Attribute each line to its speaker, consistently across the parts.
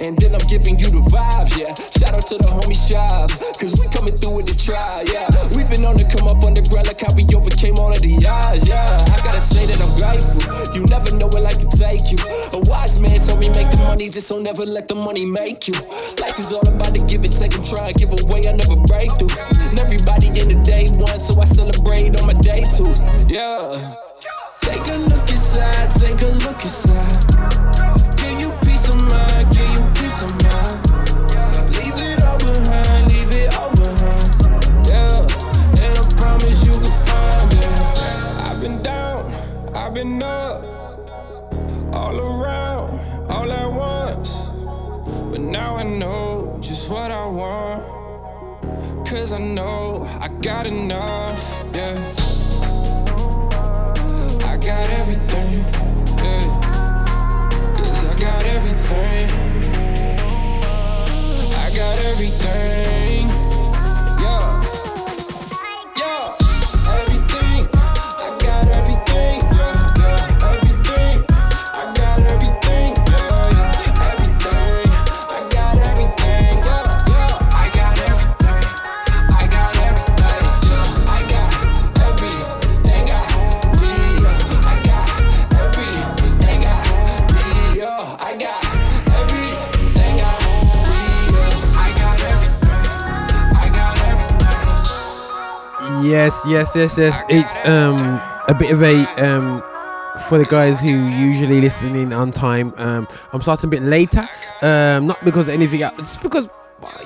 Speaker 1: And then I'm giving you the vibes, yeah. Shout out to the homie shop, cause we coming through with the try, yeah. We've been on the come up underground like how we overcame all of the odds, yeah. I gotta say that I'm grateful. You never know where life can take you. A wise man told me make the money, just don't never let the money make you. Life is all about the give and take. I'm trying to give away, I never break through. And everybody in the day one, so I celebrate on my day two, yeah. Take a look inside, take a look inside. Been up, all around, all at once. But now I know just what I want. Cause I know I got enough, yeah I got everything. Yeah. Cause I got everything. I got everything.
Speaker 2: Yes, yes, yes, yes. It's um a bit of a um for the guys who usually listen in on time. Um, I'm starting a bit later. Um, not because anything, it's because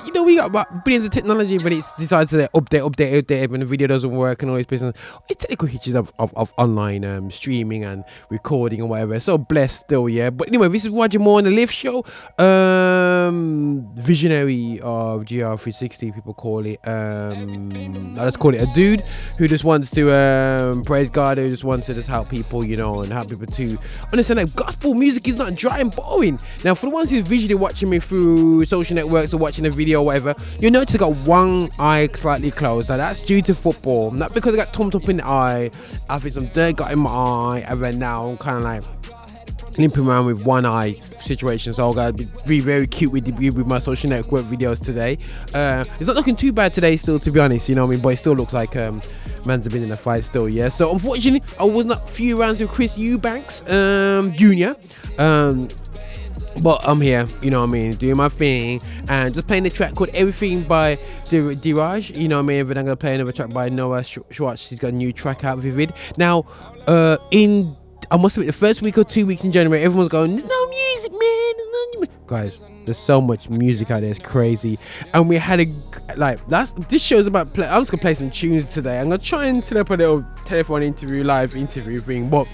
Speaker 2: you know, we got about billions of technology, but it decides to update, update, update when the video doesn't work and all this business. It's technical hitches of, of, of online um, streaming and recording and whatever. So blessed still, yeah. But anyway, this is Roger Moore on the Lift Show. Um, visionary of GL360, people call it. Um, let's call it a dude who just wants to um, praise God, who just wants to just help people, you know, and help people to understand that gospel music is not dry and boring. Now, for the ones who's visually watching me through social networks or watching the video or whatever, you'll notice I got one eye slightly closed. Now that's due to football, not because I got tumped up in the eye. I think some dirt got in my eye, and then now I'm kind of like limping around with one eye situation. So i got to be, very cute with the, with my social network videos today. Uh, it's not looking too bad today still to be honest you know what i mean? But it still looks like um, man's been in a fight still yeah? So unfortunately i was not a few rounds with chris eubanks um, junior. Um, but I'm here, you know what I mean, doing my thing and just playing the track called Everything by Deraj, you know what I mean. But I'm gonna play another track by Noah Schatz. He's got a new track out, Vivid. Now, uh, in I must admit, the first week or two weeks in January, everyone's going, "There's no music, man." No Guys, there's so much music out there. It's crazy, and we had a like that's this show's about. Play, I'm just gonna play some tunes today. I'm gonna try and set up a little telephone interview, live interview thing, but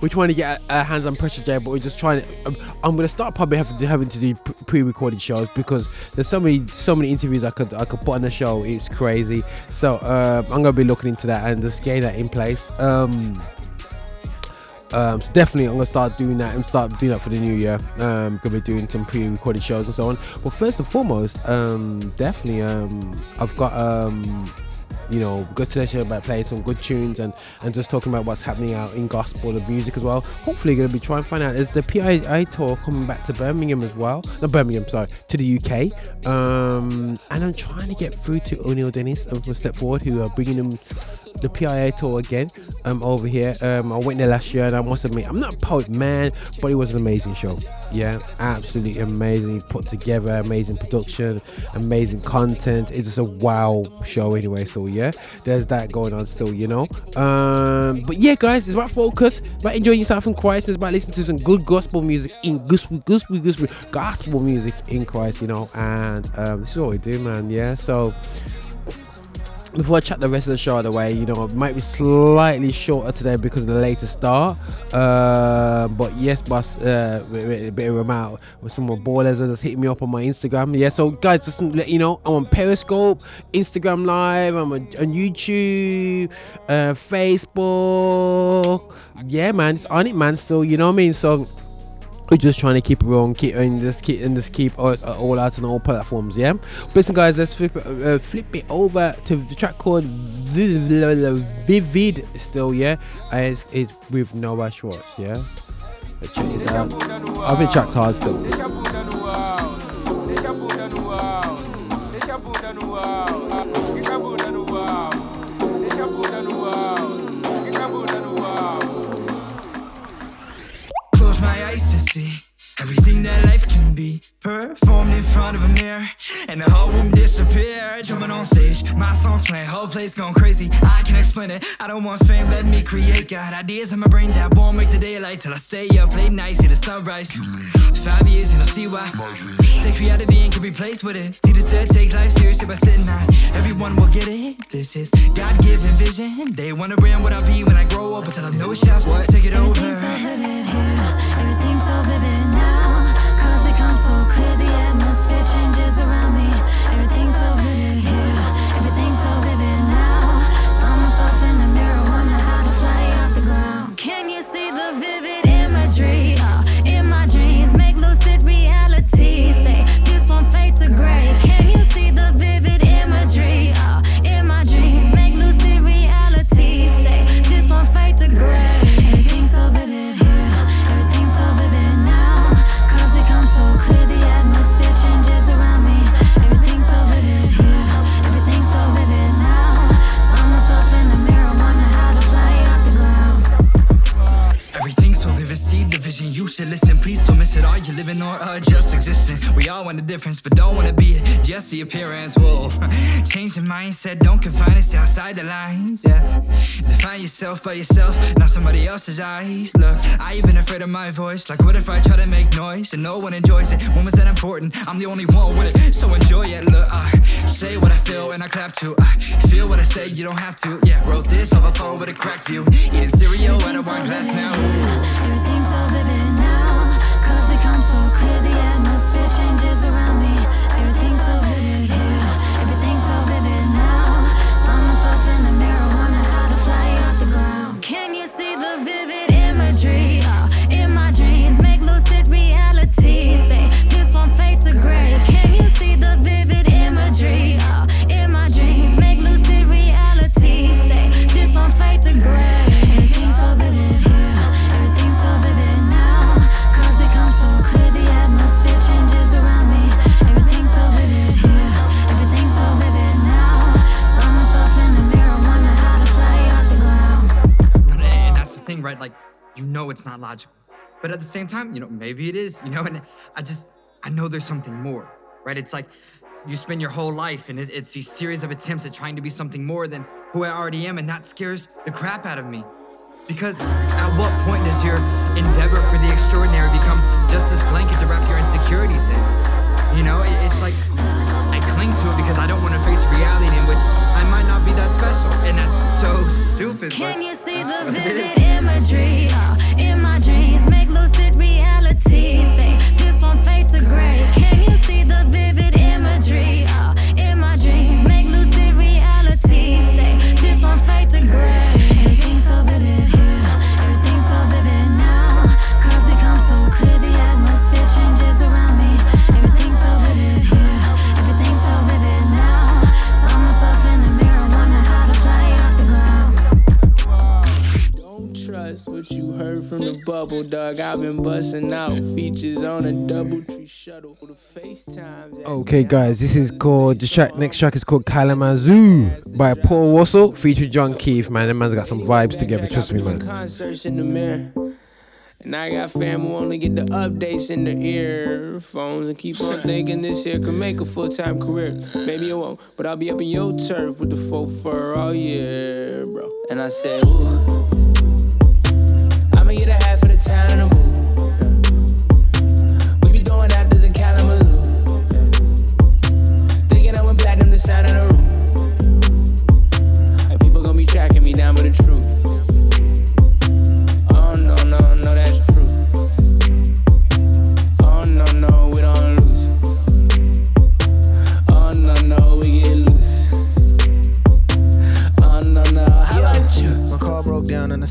Speaker 2: we're trying to get our hands on Presha J, but we're just trying to. Um, I'm gonna start probably having to, having to do pre-recorded shows because there's so many so many interviews I could I could put on the show. It's crazy. So uh, I'm gonna be looking into that and just getting that in place. Um, um, so definitely, I'm gonna start doing that and start doing that for the new year. Um, gonna be doing some pre-recorded shows and so on. But first and foremost, um, definitely, um, I've got um you know, good session about playing some good tunes and, and just talking about what's happening out in gospel and music as well. Hopefully, going to be trying to find out. Is the PIA tour coming back to Birmingham as well? Not Birmingham, sorry, to the UK. Um, and I'm trying to get through to O'Neill Dennis from Step Forward, who are bringing them the PIA tour again um, over here. Um, I went there last year and I must admit, I'm not a poet man, but it was an amazing show. Yeah, absolutely amazing. Put together, amazing production, amazing content. It's just a wow show anyway. So yeah, there's that going on still, you know. Um, but yeah, guys, it's about focus, about enjoying yourself in Christ. It's about listening to some good gospel music in gospel, gospel, gospel, gospel music in Christ, you know. And um, this is what we do, man. Yeah, so before I chat the rest of the show out of the way, you know, it might be slightly shorter today because of the later start. Uh, but yes, boss, uh, a bit of them out with some more ballers that just hitting me up on my Instagram. Yeah, so guys, just let you know, I'm on Periscope, Instagram Live, I'm on, on YouTube, uh, Facebook. Yeah, man, it's on it, man. Still, you know what I mean? So we're just trying to keep it on, keep and just keep and just keep us all out on all platforms. Yeah. But listen, guys, let's flip it, uh, flip it over to the track called Vivid. Still, yeah, it's, it's with Noah Schatz. Yeah. Let's check this out. I've been tracked hard still.
Speaker 3: Everything that life can be. Performed in front of a mirror, and the whole room disappeared. Jumping on stage, my songs playing, whole place going crazy. I can't explain it. I don't want fame, let me create. Got ideas in my brain that won't make the daylight till I stay up late night, see the sunrise. Five years and I'll see why. Take reality and can replace with it. Teacher said take life seriously by sitting high. Everyone will get it. This is God-given vision. They wanna brand what I be when I grow up, until I know it's just what take it over.
Speaker 4: So clear. The atmosphere You
Speaker 3: should listen, please don't miss it. Are you living or uh, just existing? We all want a difference, but don't wanna be it. Just the appearance. Whoa, change your mindset. Don't confine to outside the lines. Yeah, define yourself by yourself, not somebody else's eyes. Look, I even afraid of my voice. Like, what if I try to make noise and no one enjoys it? When was that important? I'm the only one with it, so enjoy it. Look, I say what I feel and I clap too. I feel what I say, you don't have to. Yeah, wrote this off a phone with a cracked view. Eating cereal out of wine glass now.
Speaker 4: Changes around
Speaker 3: know it's not logical. But at the same time, you know, maybe it is, you know, and I just, I know there's something more, right? It's like you spend your whole life and it, it's these series of attempts at trying to be something more than who I already am, and that scares the crap out of me. Because at what point does your endeavor for the extraordinary become just this blanket to wrap your insecurities in? You know, it- it's like I cling to it because I don't want to face reality in which I might not be that special. And that's so stupid.
Speaker 4: Can you see the vivid imagery? Uh, in my dreams, make lucid reality. Stay. This fade to gray. Can you see the vivid imagery? Uh, in my dreams, make lucid reality. Stay. This fade to gray.
Speaker 5: What you heard from the bubble, dog. I've been busting out features on a double tree shuttle.
Speaker 2: Okay, guys, this is called the track. Next track is called Kalamazoo by Paul Russell, featuring John Keith. Man, that man's got some vibes together. Trust me, man.
Speaker 5: Concerts in the mirror. And I got fam who only get the updates in the earphones and keep on thinking this here could make a full time career. Maybe it won't, but I'll be up in your turf with the faux fur all year, bro. And I said, ooh, sound of the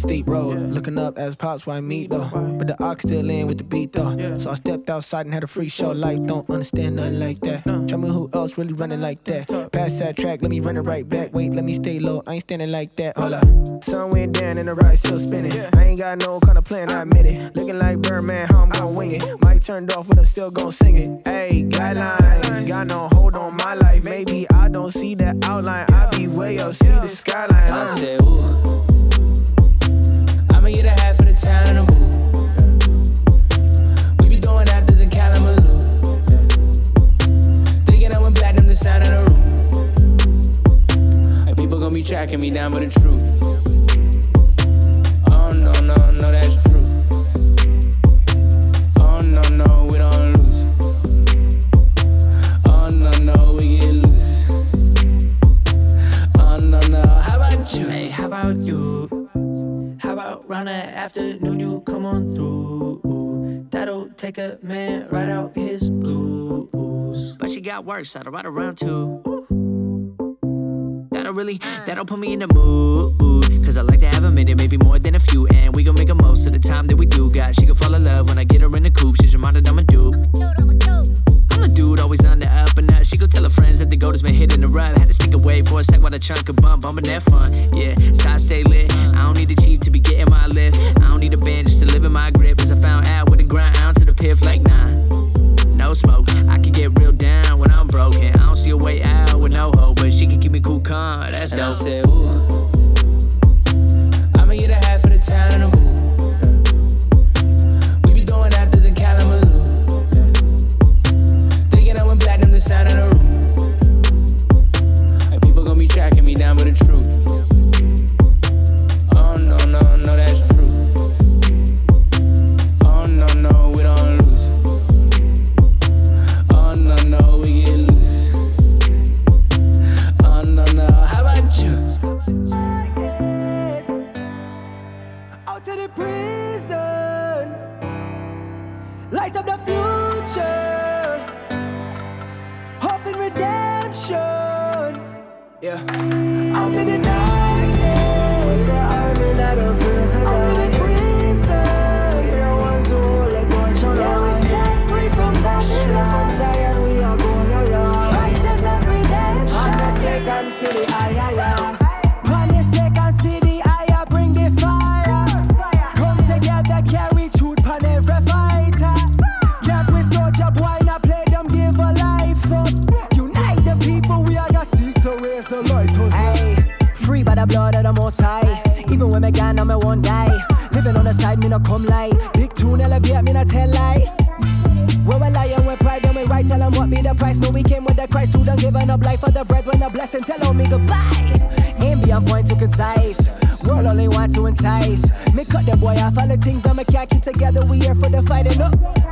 Speaker 6: broke road. in the
Speaker 5: up as pops, why me though? But the ox still in with the beat though. So I stepped outside and had a free show. Life don't understand nothing like that. Tell me who else really running like that. Pass that track, let me run it right back. Wait, let me stay low, I ain't standing like that. Hold up. Sun went down and the ride still spinning. I ain't got no kind of plan, I admit it. Looking like Birdman, how I'm gonna wing it. Mic turned off, but I'm still gonna sing it. Hey, guidelines, got no hold on my life. Maybe I don't see that outline. I be way up, see the skyline.
Speaker 6: I
Speaker 5: Uh.
Speaker 6: said, ooh. I'ma get a hat for the town and move. We be throwing actors in Kalamazoo. Thinking I went platinum the sound of the room. And people gon' be tracking me down, but the truth.
Speaker 7: Take a man right out his blues. But she got worse, I'd ride around too. That'll really, that'll put me in the mood. Cause I like to have a minute, maybe more than a few. And we gon' make a most of the time that we do. God, she gon' fall in love when I get her in the coupe. She's reminded I'm a dude. I'm the dude always on the up and up. She go tell her friends that the goat has been hitting the rub. Had to stick away for a sec while the chunk of bump, bumping that fun. Yeah, side stay lit. I don't need a chief to be getting my lift. I don't need a band just to live in my grip. As I found out with the grind out to the piff like nah. No smoke, I can get real down when I'm broken. I don't see a way out with no hope, but she can keep me cool, calm. That's dope.
Speaker 6: And I said, ooh. I'ma get a hat for the town and the move. Sound of the
Speaker 5: blessing tell me goodbye. Aim beyond point to concise. World only want to entice. Me cut the boy off all the things that me can't keep together. We here for the fighting up.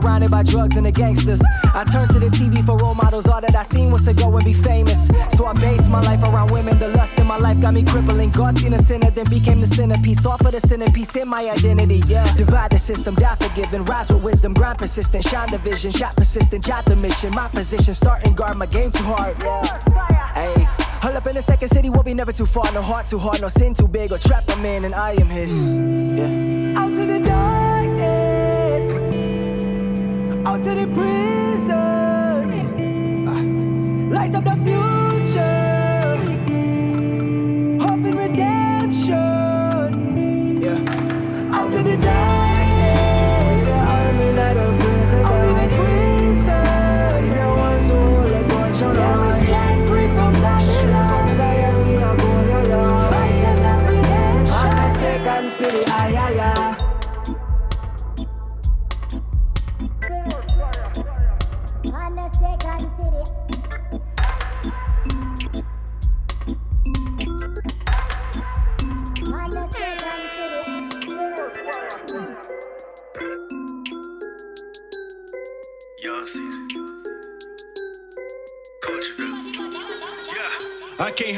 Speaker 5: Surrounded by drugs and the gangsters. I turned to the TV for role models. All that I seen was to go and be famous. So I based my life around women. The lust in my life got me crippling. God seen a sinner, then became the centerpiece. Off of the centerpiece in my identity. Yeah. Divide the system, die forgiven. Rise with wisdom, grind persistent. Shine the vision, shot persistent, jot the mission. My position, starting guard, my game too hard. Yeah. Hey. Hold up in the second city, we'll be never too far. No heart too hard, no sin too big, or trap a man, and I am his. Yeah. Out to the darkness, to the prison. Ah. Light up the future,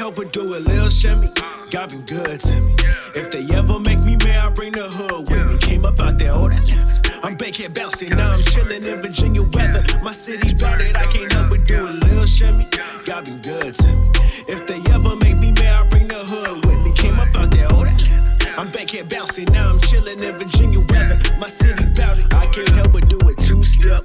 Speaker 8: help but do it, Lil Shimmy. God been good to me. If they ever make me mad, I bring the hood with me. Came up out there, that. I'm back here bouncing, now I'm chilling in Virginia weather. My city bout it, I can't help but do it, Lil Shimmy. God been good to me. If they ever make me mad, I bring the hood with me. Came up out there, that. I'm back here bouncing, now I'm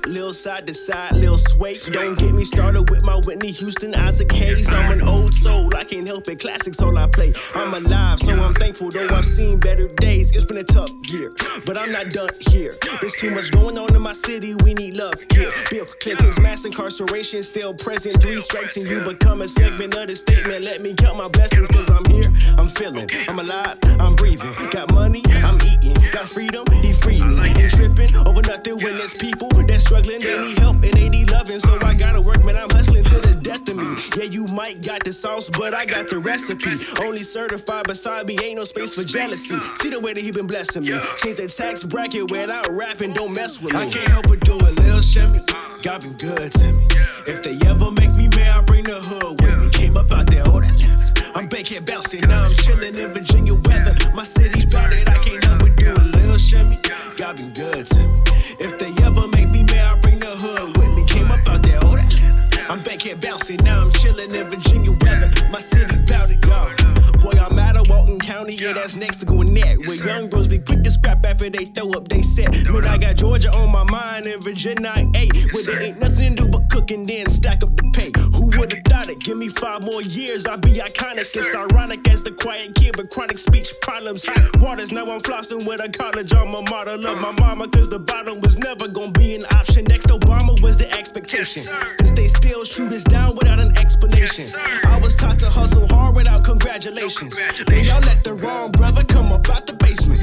Speaker 8: Lil side to side, lil sway. Don't get me started with my Whitney Houston, Isaac Hayes. I'm an old soul, I can't help it. Classics all I play. I'm alive, so I'm thankful though I've seen better days. It's been a tough year, but I'm not done here. There's too much going on in my city, we need love here. Bill Clinton's mass incarceration still present. Three strikes and you become a segment of the statement. Let me count my blessings, cause I'm here, I'm feeling, I'm alive, I'm breathing. Got money, I'm eating. Got freedom, he freed me. Ain't tripping over nothing when there's people that's struggling. They need help and they need loving. So I gotta work, man. I'm hustling to the death of me. Yeah, you might got the sauce, but I got the recipe. Only certified beside me, ain't no space for jealousy. See the way that he been blessing me. Change the tax bracket without rapping, don't mess with me. I can't help but do a Lil Shimmy. God been good to me. If they ever make me mad, I bring the hood with me. Came up out there, all that. I'm back here bouncing, now I'm chilling in Virginia weather. My city's bout it, I can't help but do a little shimmy. God been good to me. I'm bouncing, now I'm chilling in Virginia weather. My city bout it, yo. Yeah, that's next to Gwinnett. Where young bros be quick to scrap after they throw up they set. Man, I got Georgia on my mind and Virginia I ate. Where there ain't nothing to do but cook and then stack up the pay. Who would've thought it? Give me five more years, I'll be iconic. It's ironic as the quiet kid with chronic speech problems. Hot waters, now I'm flossing with a college alma mater. Love my mama, cause the bottom was never gonna be an option. Next Obama was the expectation. Cause they still shoot us down without an explanation. I was taught to hustle hard without congratulations. When y'all let the wrong brother come up out the basement.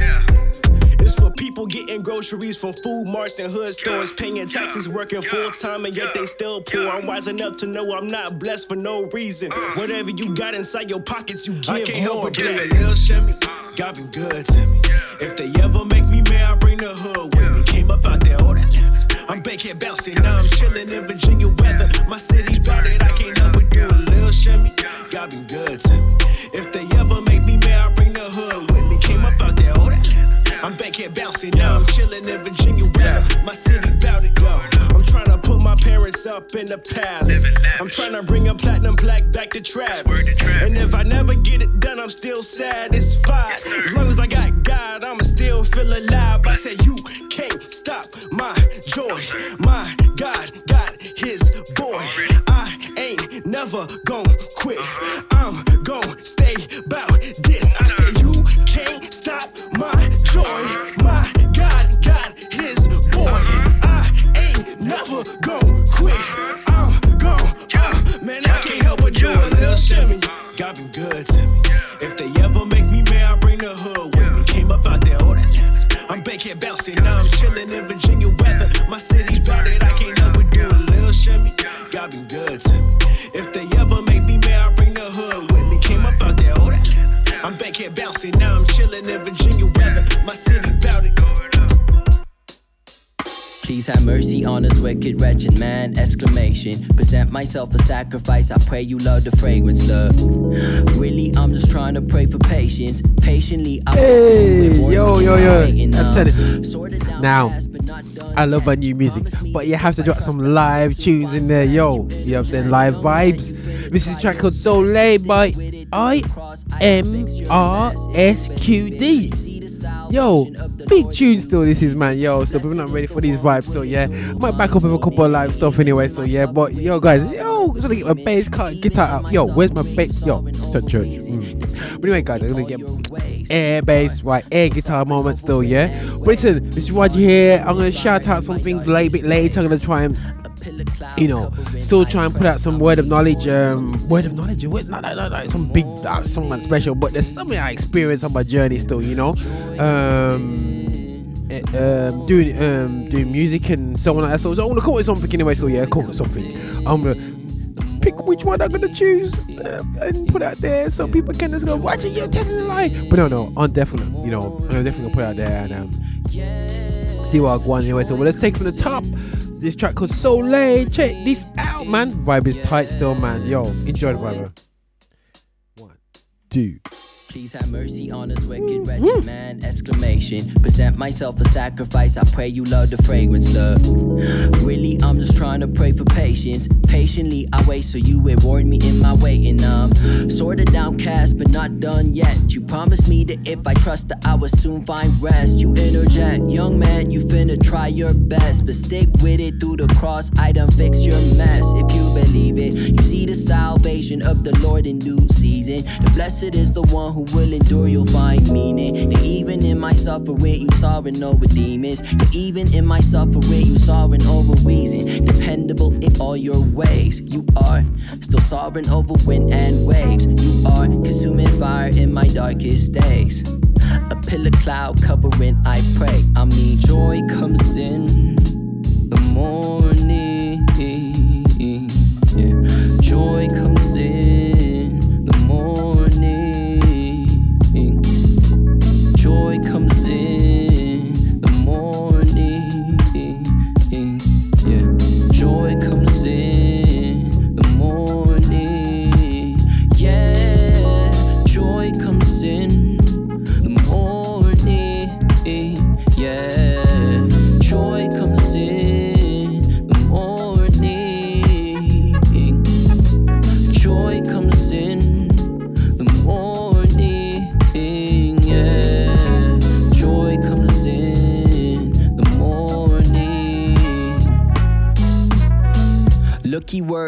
Speaker 8: It's for people getting groceries from food marts and hood stores, paying taxes, working full time, and yet they still poor. I'm wise enough to know I'm not blessed for no reason. Uh. Whatever you got inside your pockets, you give I can't help but do it. Lil Shimmy, God been good to me. If they ever make me mad, I bring the hood with me. Came up out there, all that. I'm back here bouncing, now I'm chilling in Virginia weather. My city bout it, I can't back here bouncing, now I'm chilling in Virginia weather. My city bout it, yo. I'm trying to put my parents up in the palace. I'm trying to bring a platinum plaque back to Travis. And if I never get it done, I'm still sad. It's fine. As long as I got God, I'ma still feel alive. I said, You can't stop my joy. My God got his boy. I ain't never gon' quit. I'm gon' stay bout this. My. My God got his boy. I ain't never gon' quit. I'm gon' uh, man, I can't help but do a little shimmy. God been good to me. If they ever
Speaker 9: Please have mercy on this wicked, wretched man! Exclamation. Present myself a sacrifice. I pray you love the fragrance, look. Really, I'm just trying to pray for patience. Patiently, I
Speaker 2: Hey, yo, yo, yo. I'm. Now, I love my new music, but you have to drop some live tunes in there, yo. You know what I'm saying? Live vibes. This is a track called Solay by I M R S Q D. Yo, big tune still this is man, yo. So we're not ready for these vibes still, yeah. I might back up with a couple of live stuff anyway, so yeah. But yo guys, yo, I'm gonna get my bass cut guitar out. Yo, where's my bass? Yo, to church. Mm. But anyway, guys, I'm gonna get air bass, right, air guitar moment still, yeah. But listen, this is what you hear. I'm gonna shout out some things a little bit later. I'm gonna try and you know, still try and put out some word of knowledge, um, word of knowledge, word, not, not, some big, uh, someone special, but there's something I experienced on my journey still, you know, um, eh, um, doing, um, doing music and so on like that. So, so I'm gonna call it something anyway. So yeah, call it something. I'm gonna pick which one I'm gonna choose uh, and put out there so people can just go watch it. Telling a lie, but no, no, I'm definitely, you know, I'm definitely gonna put it out there and um, see what I go on anyway. So well, let's take from the top. This track called Solay. Check this out, man. Vibe is tight still, man. Yo, enjoy the vibe. One, two.
Speaker 9: Please have mercy on us, wicked, wretched man! Exclamation. Present myself a sacrifice. I pray you love the fragrance, love. Really, I'm just trying to pray for patience. Patiently, I wait so you reward me in my waiting. I'm sorta downcast, but not done yet. You promised me that if I trust that I would soon find rest. You interject, young man, you finna try your best, but stick with it through the cross. I done fix your mess. If you believe it, you see the salvation of the Lord in due season. The blessed is the one who will endure, you'll find meaning. That even in my suffering, you sovereign over demons. That even in my suffering, you sovereign over reason. Dependable in all your ways. You are still sovereign over wind and waves. You are consuming fire in my darkest days. A pillar cloud covering, I pray. I mean, joy comes in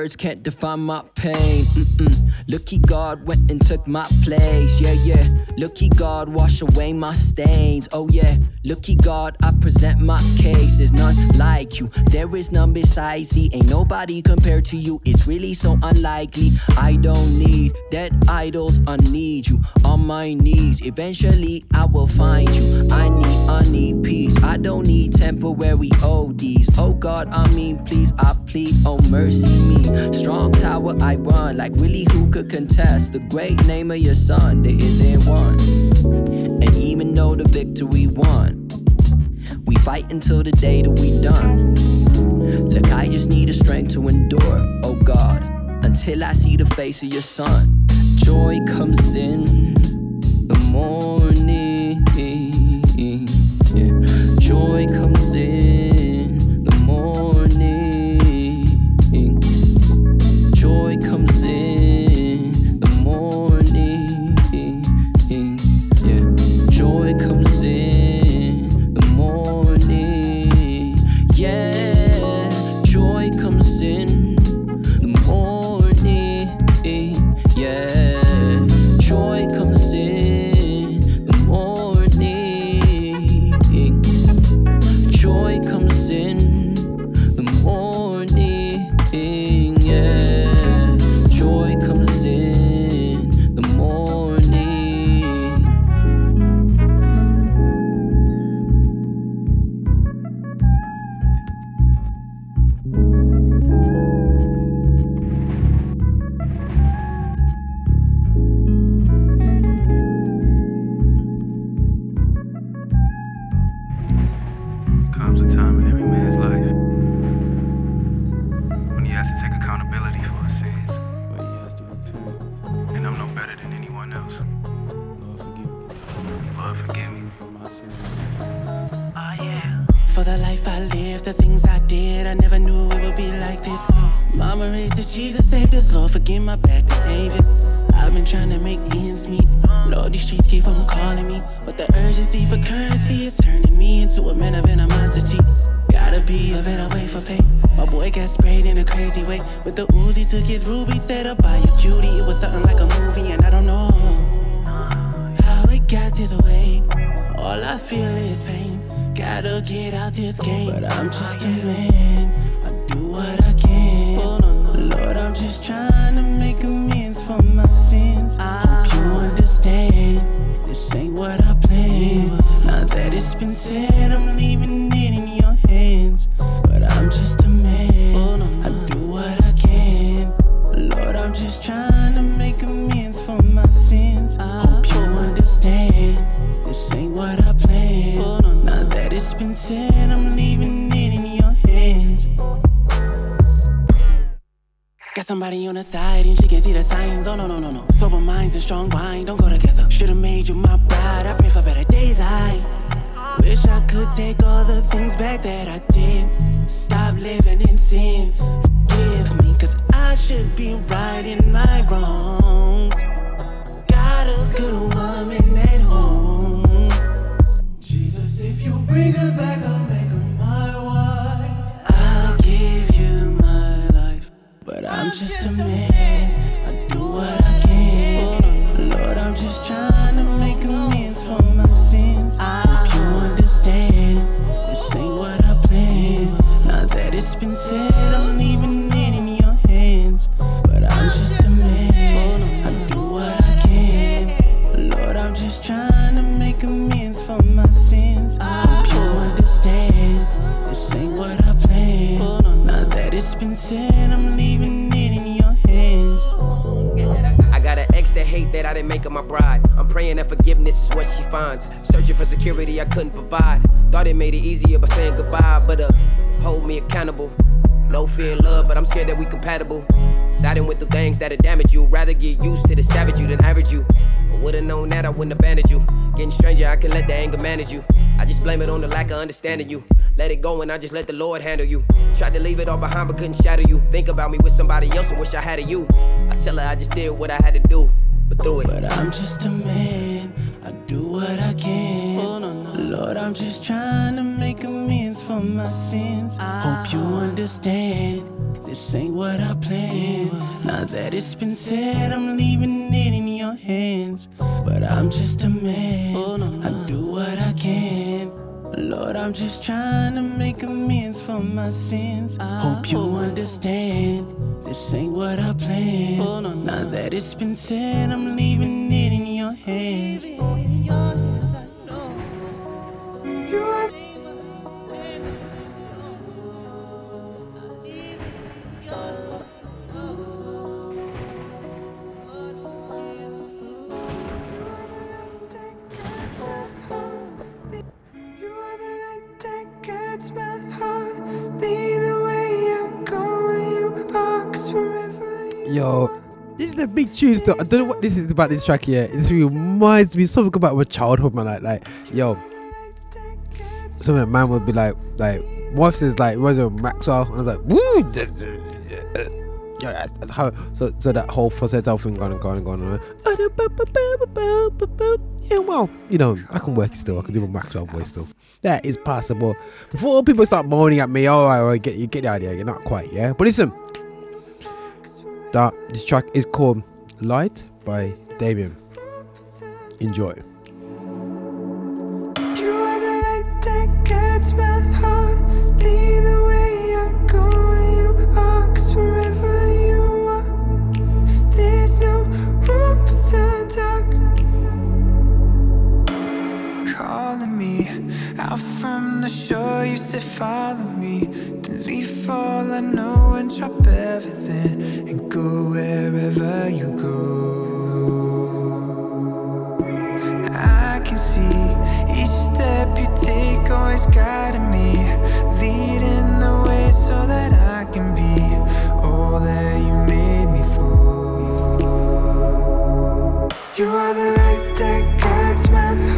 Speaker 9: words can't define my pain. Mm-mm. Lucky God went and took my place. Yeah, yeah. Lucky God wash away my stains. Oh, yeah. Lucky God, I present my case. There's none like you. There is none besides thee. Ain't nobody compared to you. It's really so unlikely. I don't need dead idols. I need you on my knees. Eventually, I will find you. I need, I need peace. I don't need temporary ODs. Oh God, I mean, please, I plead. Oh, mercy me. Strong tower, I run. Like, really, who could contest the great name of your son? There isn't one. And even though the victory won, we fight until the day that we done. Look, I just need the strength to endure, oh God, until I see the face of your son. Joy comes in the morning.
Speaker 10: Streets keep on calling me. But the urgency for currency is turning me into a man of animosity. Gotta be a better way for fame. My boy got sprayed in a crazy way. With the Uzi, took his ruby, set up by a cutie. It was something like a movie, and I don't know how it got this way. All I feel is pain. Gotta get out this game. But I'm just a man. I do what I can. Oh, Lord, I'm just trying to make amends for my sins. Hope you understand. This ain't what I planned. Now that it's been said, I'm leaving it in your hands. But I'm just Got somebody on the side and she can see the signs. Oh no no no no. Sober minds and strong wine don't go together. Should've made you my bride. I pray for better days. I wish I could take all the things back that I did. Stop living in sin. Forgive me, cause I should be righting my wrongs. Got a good woman at home. Jesus, if you bring her back, I'll make her I'm just a man.
Speaker 11: Hate that I didn't make her my bride. I'm praying that forgiveness is what she finds. Searching for security I couldn't provide. Thought it made it easier by saying goodbye, but uh, hold me accountable. No fear in love, but I'm scared that we compatible. Siding with the things that'll damage you. Rather get used to the savage you than average you. I would've known that I wouldn't abandon you. Getting stranger, I can let the anger manage you. I just blame it on the lack of understanding you. Let it go and I just let the Lord handle you. Tried to leave it all behind but couldn't shadow you. Think about me with somebody else and wish I had a you. I tell her I just did what I had to do, through it.
Speaker 10: But I'm just a man, I do what I can. Oh, Lord, I'm just trying to make amends for my sins. I Hope you ah. understand. This ain't what I planned. Now that it's been said, I'm leaving it in your hands. But I'm just a man, oh, I do what I can. Lord, I'm just trying to make amends for my sins. I Hope you understand. This ain't what I planned. Now that it's been said, I'm leaving it in your hands.
Speaker 12: You
Speaker 2: Yo, this is the big tune still. I don't know what this is about this track here. This reminds me something about my childhood, man. Like, like yo, something man would be like, like, wife says like, was it Maxwell? And I was like, woo, uh, yeah, that's, that's how. So, so that whole falsetto thing going and going and going on. Yeah, well, you know, I can work it still. I can do my Maxwell voice still. That is possible. Before people start moaning at me, all right, get you get the idea. You're not quite, yeah. But listen, that this track is called Light by Damian. Enjoy.
Speaker 12: Out from the shore, you said follow me. I know and drop everything and go wherever you go. I can see each step you take always guiding me, leading the way so that I can be all that you made me for. You are the light that guides my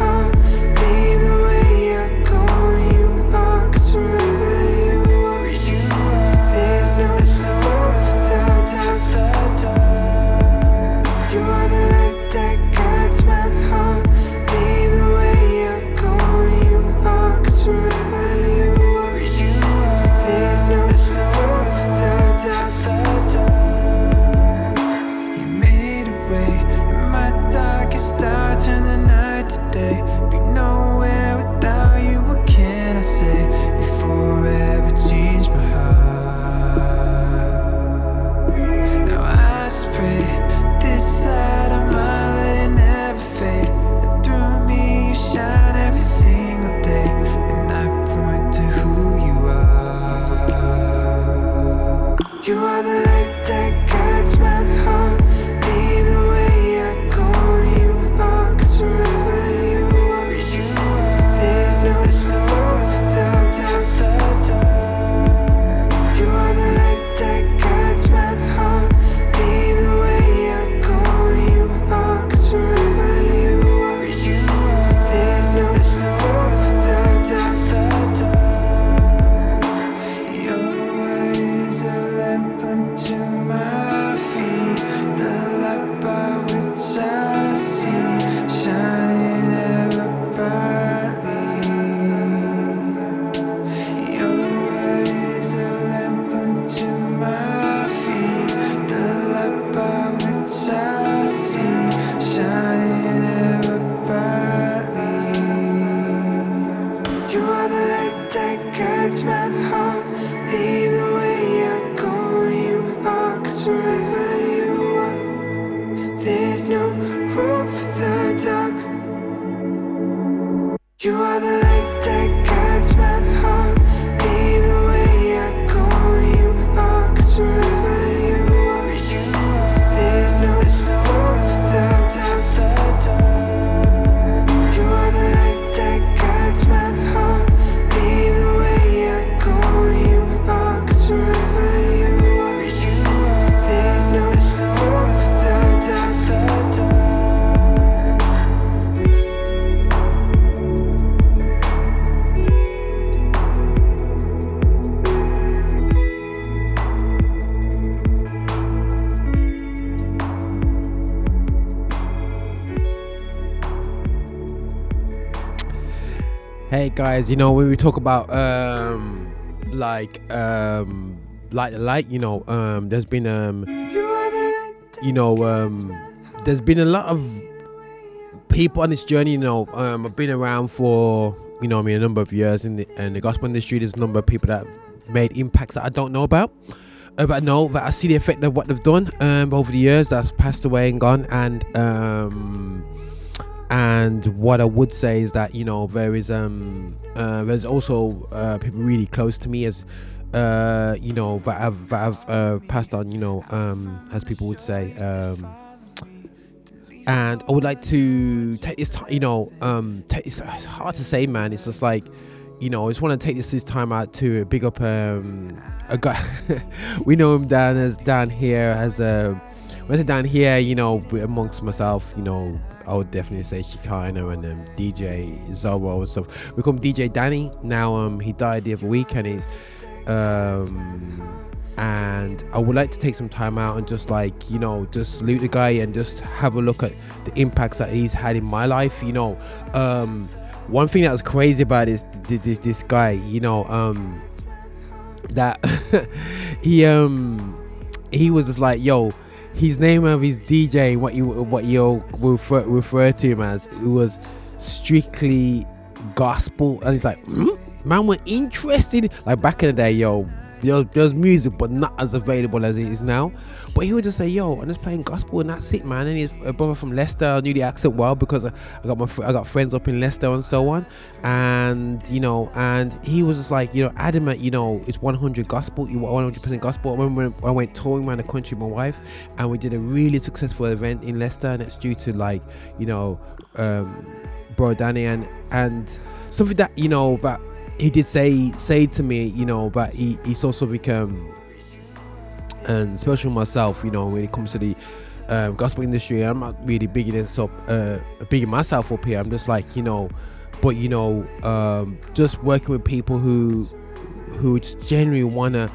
Speaker 2: guys, you know when we talk about um like um light the light, you know, um there's been um you know um there's been a lot of people on this journey, you know, um I've been around for you know I mean a number of years in the in the gospel industry, there's a number of people that have made impacts that I don't know about. Uh, but I know that I see the effect of what they've done um over the years that's passed away and gone and um and what I would say is that you know there is um uh, there's also uh, people really close to me as uh you know that have that have uh, passed on you know um as people would say um. And I would like to take this time you know um take it's, it's hard to say man. It's just like you know I just want to take this this time out to big up um a guy we know him down as down here as a say down here you know amongst myself you know I would definitely say Chicano and um, DJ Zorro and stuff. We call him DJ Danny. Now um he died the other week and he's um and I would like to take some time out and just like you know just salute the guy and just have a look at the impacts that he's had in my life. You know, um one thing that was crazy about this this this, this guy. You know, um that he um he was just like yo his name of his DJ, what you what you refer, refer to him as, it was strictly gospel, and it's like, hmm? man, we're interested. Like back in the day, yo, there, there's music, but not as available as it is now. But he would just say, "Yo, I'm just playing gospel, and that's it, man." And he's a brother from Leicester. I knew the accent well because I, I got my fr- I got friends up in Leicester and so on. And you know, and he was just like, you know, adamant. You know, it's 100 gospel, you 100 percent gospel. I remember when I went touring around the country with my wife, and we did a really successful event in Leicester, and it's due to like, you know, um, bro Danny and and something that you know that he did say say to me, you know, but he, he saw something um and especially myself, you know, when it comes to the um, gospel industry, I'm not really bigging this up, uh, bigging myself up here. I'm just like, you know, but you know, um, just working with people who who genuinely wanna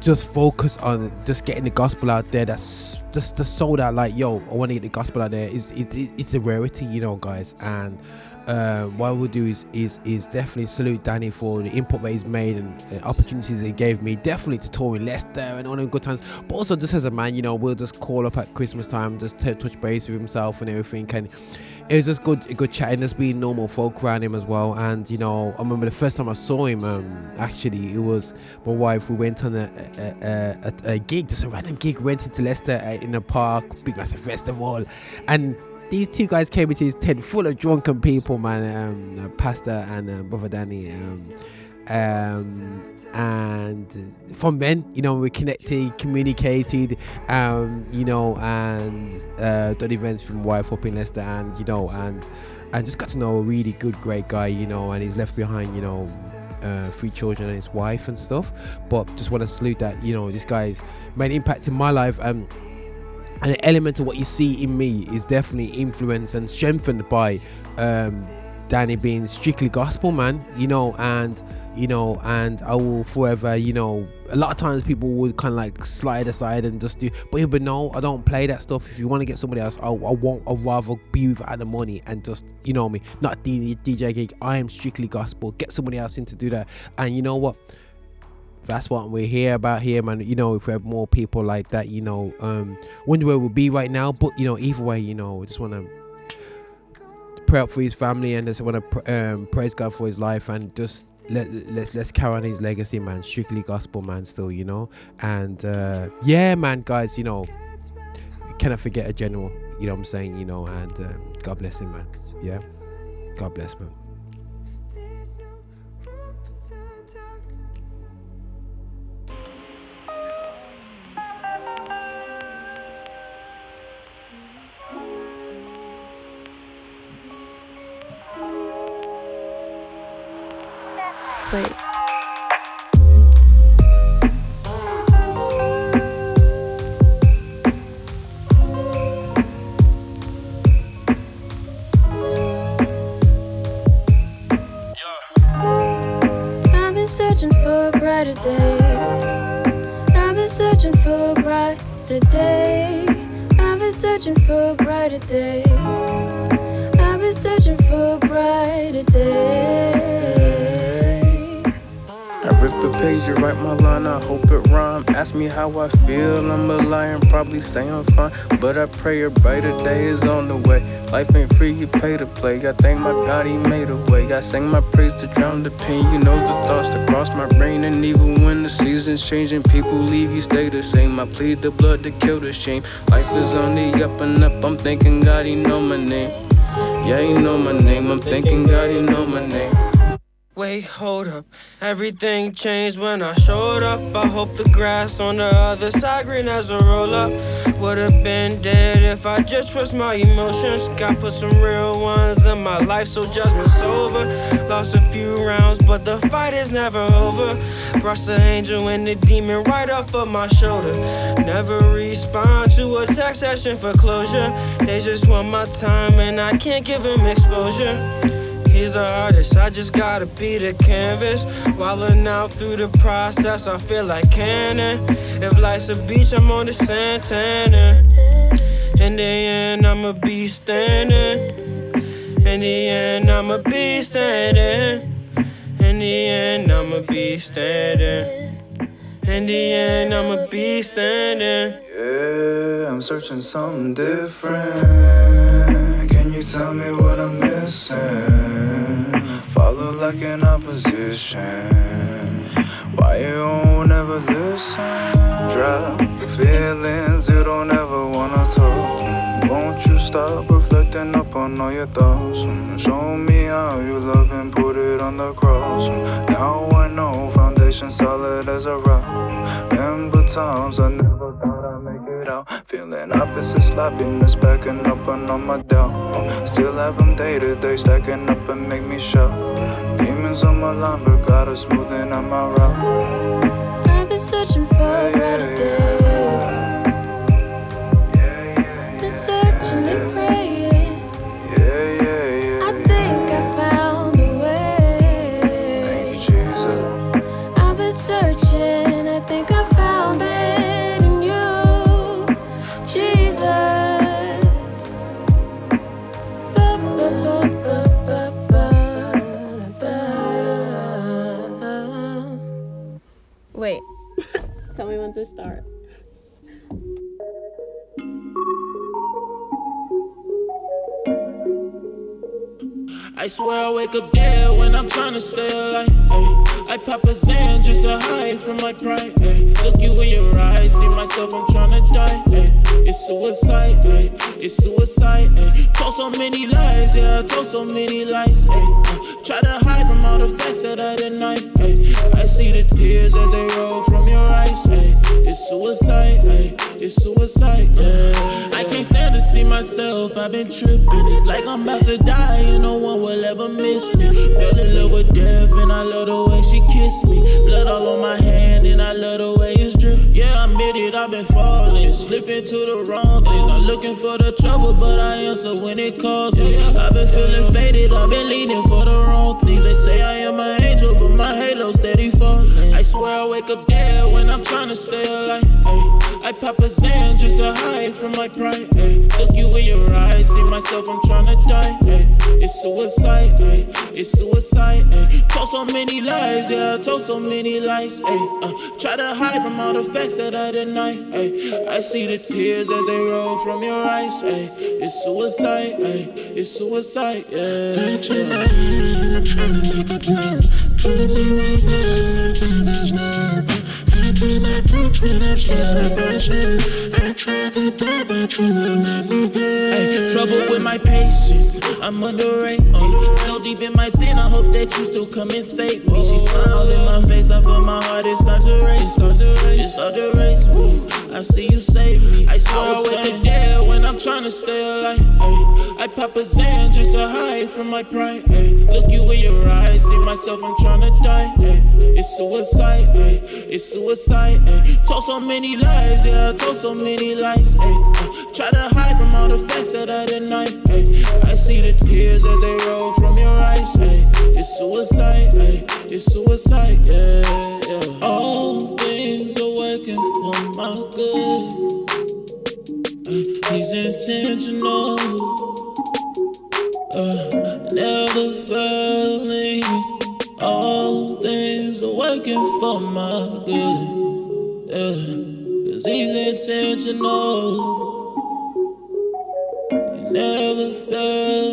Speaker 2: just focus on just getting the gospel out there. That's just the soul that like, yo, I want to get the gospel out there. It, it, it's a rarity, you know, guys, and uh, what we'll do is is is definitely salute Danny for the input that he's made and uh, opportunities he gave me. Definitely to tour in Leicester and all them good times. But also just as a man, you know, we'll just call up at Christmas time, just t- touch base with himself and everything. And it was just good, good chatting. Just being normal folk around him as well. And you know, I remember the first time I saw him. Um, actually, it was my wife. We went on a a, a, a gig, just a random gig. Went into Leicester uh, in a park, big massive festival, and these two guys came into his tent full of drunken people, man. Um, Pastor and uh, Brother Danny. Um, um, and from then, you know, we connected, communicated, um, you know, and uh, done events from wife up in Leicester, and you know, and and just got to know a really good, great guy, you know, and he's left behind, you know, uh, three children and his wife and stuff. But just want to salute that, you know, this guy's made an impact in my life. Um, an element of what you see in me is definitely influenced and strengthened by um, Danny being strictly gospel man, you know, and you know, and I will forever, you know, a lot of times people would kind of like slide aside and just do, but but no, I don't play that stuff. If you want to get somebody else, I, I won't. I'd rather be without the money and just, you know me, not DJ gig. I am strictly gospel. Get somebody else in to do that, and you know what? That's what we're here about here man. You know if we have more people like that you know um wonder where we'll be right now. But you know either way you know we just want to pray up for his family and just want to pr- um, praise god for his life and just let, let, let's carry on his legacy man. Strictly gospel man still you know. And uh yeah man guys you know cannot forget a general you know what i'm saying you know and um, god bless him man. Yeah? God bless man
Speaker 13: Wait. I've been searching for a brighter day. I've been searching for a brighter day. I've been searching for a brighter day. I've been searching for a brighter day.
Speaker 14: Page to write my line, I hope it rhyme. Ask me how I feel, I'm a liar, probably say I'm fine. But I pray a brighter day is on the way. Life ain't free, you pay to play. I thank my God, He made a way. I sing my praise to drown the pain. You know the thoughts that cross my brain. And even when the seasons changing, people leave, you stay the same. I plead the blood to kill the shame. Life is on the up and up, I'm thanking God, He know my name. Yeah, He know my name, I'm thanking God, He know my name.
Speaker 15: Wait, hold up. Everything changed when I showed up. I hope the grass on the other side green as a roll up. Would've been dead if I just trust my emotions. Got put some real ones in my life, so judgment sober. Lost a few rounds, but the fight is never over. Brush the angel and the demon right off of my shoulder. Never respond to a text session for closure. They just want my time, and I can't give them exposure. He's an artist, I just gotta be the canvas. Wildin' out through the process, I feel like cannon. If life's a beach, I'm on the Santana. In the end, I'ma be standing. In the end, I'ma be standing. In the end, I'ma be standing. In the end, I'ma be standing.
Speaker 16: Yeah, I'm searching something different. Can you tell me what I'm missing? Like an opposition. Why you won't ever listen? Drop the feelings you don't ever wanna talk. Won't you stop reflecting upon all your thoughts? Show me how you love and put it on the cross. Now I know foundation solid as a rock. Remember times I never thought I'd make it out. Feeling opposite sloppiness, backing up on all my doubt. Still have them day to day, stacking up and make me shout. Demons on my line, but got a smoothing on my route.
Speaker 4: I've been searching for better days. Been searching and I
Speaker 17: swear I wake up dead when I'm trying to stay alive. Ay. I pop a Xan just to hide from my pride. Ay. Look you in your eyes, see myself, I'm trying to die. Ay. It's suicide, ay. it's suicide. Eh. Ay. Told so many lies, yeah, I told so many lies. Ay. Uh, try to hide from all the facts that I deny. Ay. I see the tears as they roll from your eyes. Ay. It's suicide, ay. it's suicide. Yeah. I can't stand to see myself, I've been tripping. It's like I'm about to die and no one will ever miss me. Fell in love with death and I love the way she kissed me. Blood all on my hand and I love the way it's drip. Admit it, I've been falling, slipping to the wrong things. Not looking for the trouble, but I answer when it calls me. I've been feeling faded, I've been leaning for the wrong things. They say I am an angel, but my halo steady falling. I swear I wake up dead when I'm trying to stay alive. Ay. I pop a Xan just to hide from my pride. Ay. Look you in your eyes, see myself, I'm trying to die. Ay. It's suicide, ay. it's suicide. Ay. Told so many lies, yeah, I told so many lies. Ay. Uh, try to hide from all the facts that I deny. Ay. I see the tears as they roll from your eyes. Ay. It's suicide, ay. it's suicide, yeah.
Speaker 18: I'm trying to make be right now. There's no. When I'm starting by I to die, but you will go.
Speaker 17: Trouble with my patience, I'm under rain. Uh, so deep in my sin, I hope that you still come and save me. She smiled in my face, I feel my heart it start to race. Start to race, start to race. I see you save me. I swear I wake up dead when I'm trying to stay alive. Ay, I pop a Xan just to hide from my pride. Ay, look you in your eyes, see myself, I'm trying to die. Ay, it's suicide, ay, it's suicide. Ay, told so many lies, yeah, I told so many lies. Ay, uh, try to hide from all the facts that I deny. Ay, I see the tears as they roll from your eyes. Ay, it's suicide, ay, it's suicide, yeah, yeah. All things are working for my good. Uh, he's intentional. Uh, never failing. All things are working for my good. Yeah, cause he's intentional. He never failed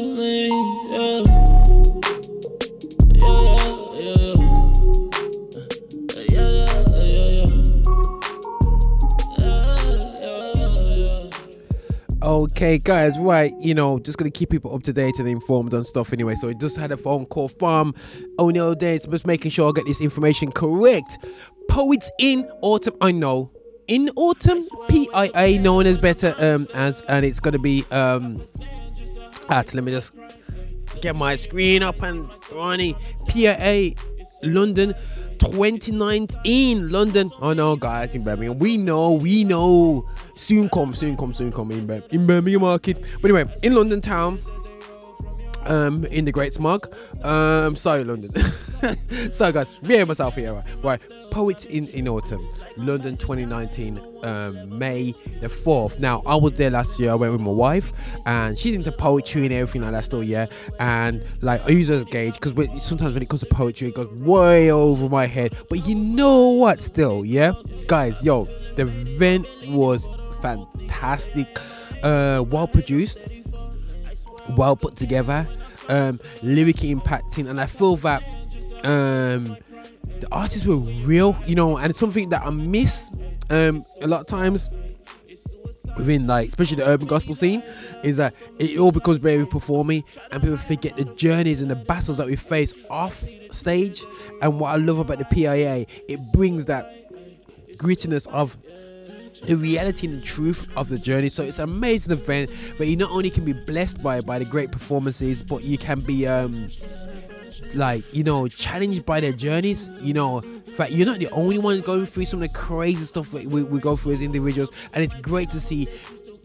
Speaker 2: Okay, guys, right, you know, just gonna keep people up to date and informed on stuff anyway. So I just had a phone call from O'Neill Dates, just making sure I get this information correct. Poets in autumn, I know. In autumn, PIA, known as better um as and it's gonna be um at let me just get my screen up and running. PIA London 2019 London. Oh no guys in Birmingham. We know, we know. Soon come, soon come, soon come in, Bir- in Birmingham market. But anyway, in London town, um, in the Great Smog. Um, sorry, London. so guys, me and myself here, right? right. Poets in in autumn, London 2019, um, May the 4th. Now I was there last year. I went with my wife, and she's into poetry and everything like that still, yeah. And like I use it as a gauge because sometimes when it comes to poetry, it goes way over my head. But you know what? Still, yeah, guys, yo, the event was fantastic, uh, well produced well put together, um, lyrically impacting, and I feel that um, the artists were real, you know, and it's something that I miss um, a lot of times within like especially the urban gospel scene is that it all becomes very performing and people forget the journeys and the battles that we face off stage. And what I love about the PIA it brings that grittiness of the reality and the truth of the journey. So it's an amazing event where you not only can be blessed by by the great performances, but you can be um like you know challenged by their journeys. You know, in fact, you're not the only one going through some of the crazy stuff we, we go through as individuals, and it's great to see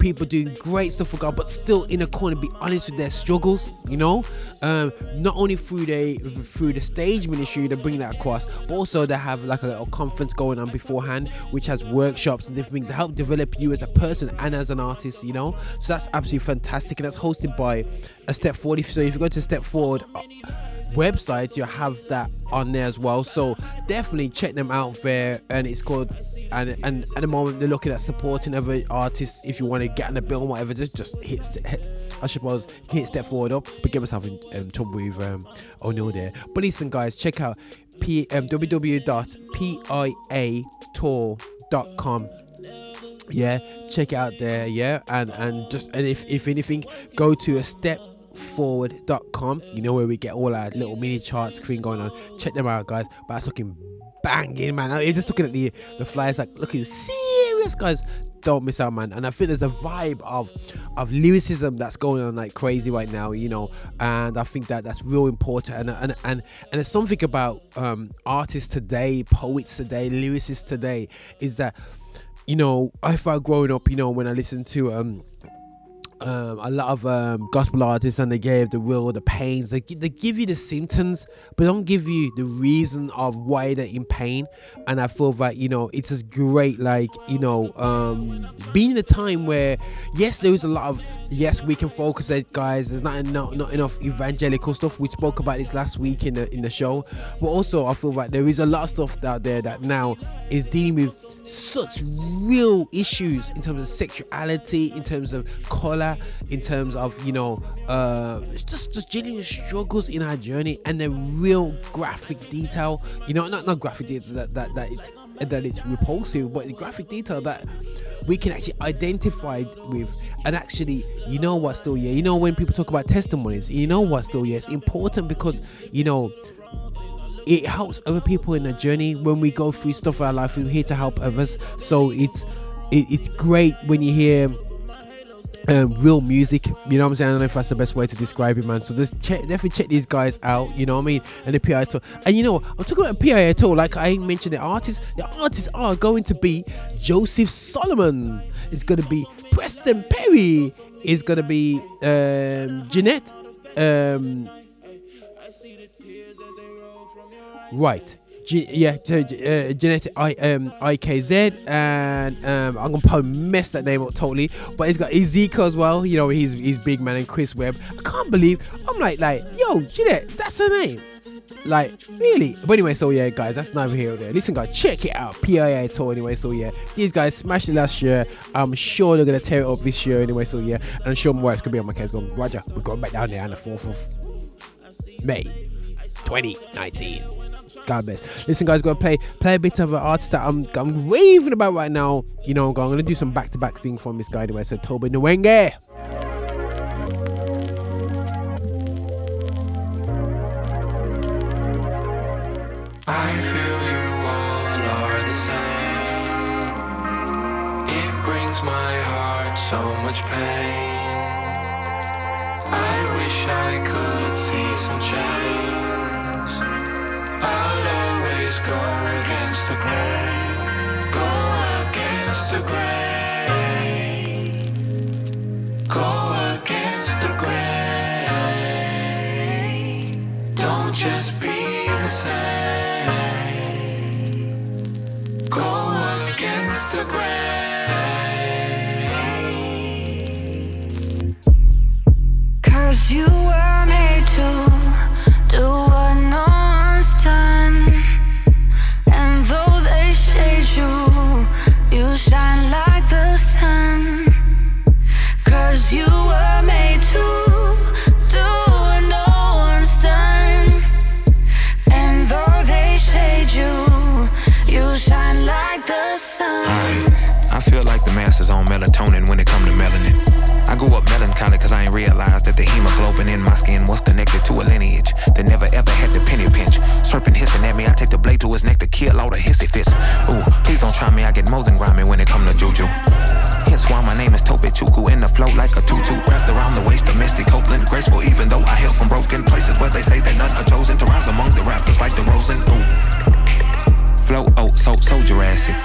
Speaker 2: people doing great stuff for God, but still in a corner, be honest with their struggles. You know, um, not only through the through the stage ministry, they bring that across, but also they have like a little conference going on beforehand, which has workshops and different things to help develop you as a person and as an artist. You know, so that's absolutely fantastic, and that's hosted by a Step Forward. So if you go to Step Forward. uh, website you have that on there as well. So definitely check them out there. And it's called and and at the moment they're looking at supporting other artists if you want to get on the bill and whatever. Just just hit, hit I suppose you can hit step forward up but get myself in um, trouble with um O'Neill there. But listen guys check out p um, www.piatour.com yeah check it out there yeah. And and just and if if anything go to a step forward.com you know where we get all our little mini charts, screen going on. Check them out guys. But that's looking banging man. I'm just looking at the the flyers like looking serious guys. Don't miss out man. And i think there's a vibe of of lyricism that's going on like crazy right now you know. And i think that that's real important. And and and, and there's something about um artists today poets today lyricists today is that you know i felt growing up you know when i listened to um um, a lot of um, gospel artists and they gave the real the pains. They, they give you the symptoms but don't give you the reason of why they're in pain. And i feel that you know it's just great like you know um, being in a time where yes there is a lot of yes we can focus it guys. There's not enough not enough evangelical stuff. We spoke about this last week in the in the show. But also i feel like there is a lot of stuff out there that now is dealing with such real issues in terms of sexuality, in terms of color, in terms of you know, uh, just just genuine struggles in our journey, and the real graphic detail. You know, not not graphic detail that that that it's that it's repulsive, but the graphic detail that we can actually identify with and actually you know what still yeah you know when people talk about testimonies you know what still yeah it's important because you know it helps other people in their journey when we go through stuff in our life. We're here to help others. So it's it, it's great when you hear um, real music. You know what i'm saying? I don't know if that's the best way to describe it man. So just check definitely check these guys out. You know what i mean? And the PI tour and you know i'm talking about PI tour like i ain't mentioned the artists. The artists are going to be joseph solomon. It's going to be preston perry. It's going to be um jeanette um Right. G- yeah, so, uh, genetic I um IKZ and um I'm gonna probably mess that name up totally, but he's got Ezekiel as well. You know he's he's big man and Chris Webb. I can't believe I'm like like yo Janette, that's her name. Like, really? But anyway, so yeah, guys, that's neither here or there. Listen, guys, check it out. PIA tour anyway. So yeah, these guys smashed it last year. I'm sure they're gonna tear it up this year anyway. So yeah, and I'm sure more it's gonna be on my case. Going, Roger, we're going back down there on the 4th of May 2019. God bless. Listen, guys, gonna play play a bit of an artist that I'm I'm raving about right now. You know, I'm gonna do some back to back thing from this guy anyway. So Tobe Nwigwe.
Speaker 19: I feel you all are the same. It brings my heart so much pain. I wish I could see some change.
Speaker 4: You were made to cause
Speaker 20: I ain't realized that the hemoglobin in my skin was connected to a lineage that never ever had the penny pinch. Serpent hissing at me, I take the blade to his neck to kill all the hissy fits. Ooh, please don't try me, I get more than grimy when it come to juju. Hence why my name is Tobechukwu in the flow like a tutu. Wrapped around the waist Misty Copeland. Graceful even though I hail from broken places where they say that none are chosen to rise among the rappers like the Rosen. Ooh. Flow, oh, so, so Jurassic.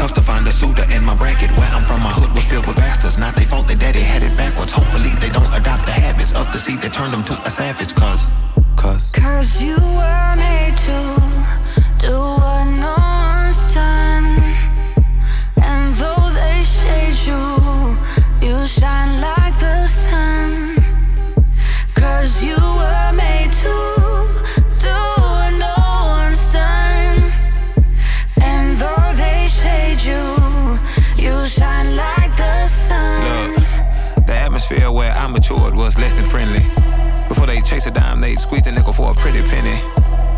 Speaker 20: Tough to find a suitor in my bracket. Where I'm from, my hood was filled with bastards. Not they fault, their daddy had it backwards. Hopefully, they don't adopt the habits of the seed that turned them to a savage. Cause, cause.
Speaker 4: Cause you were made to do what no
Speaker 20: pretty penny.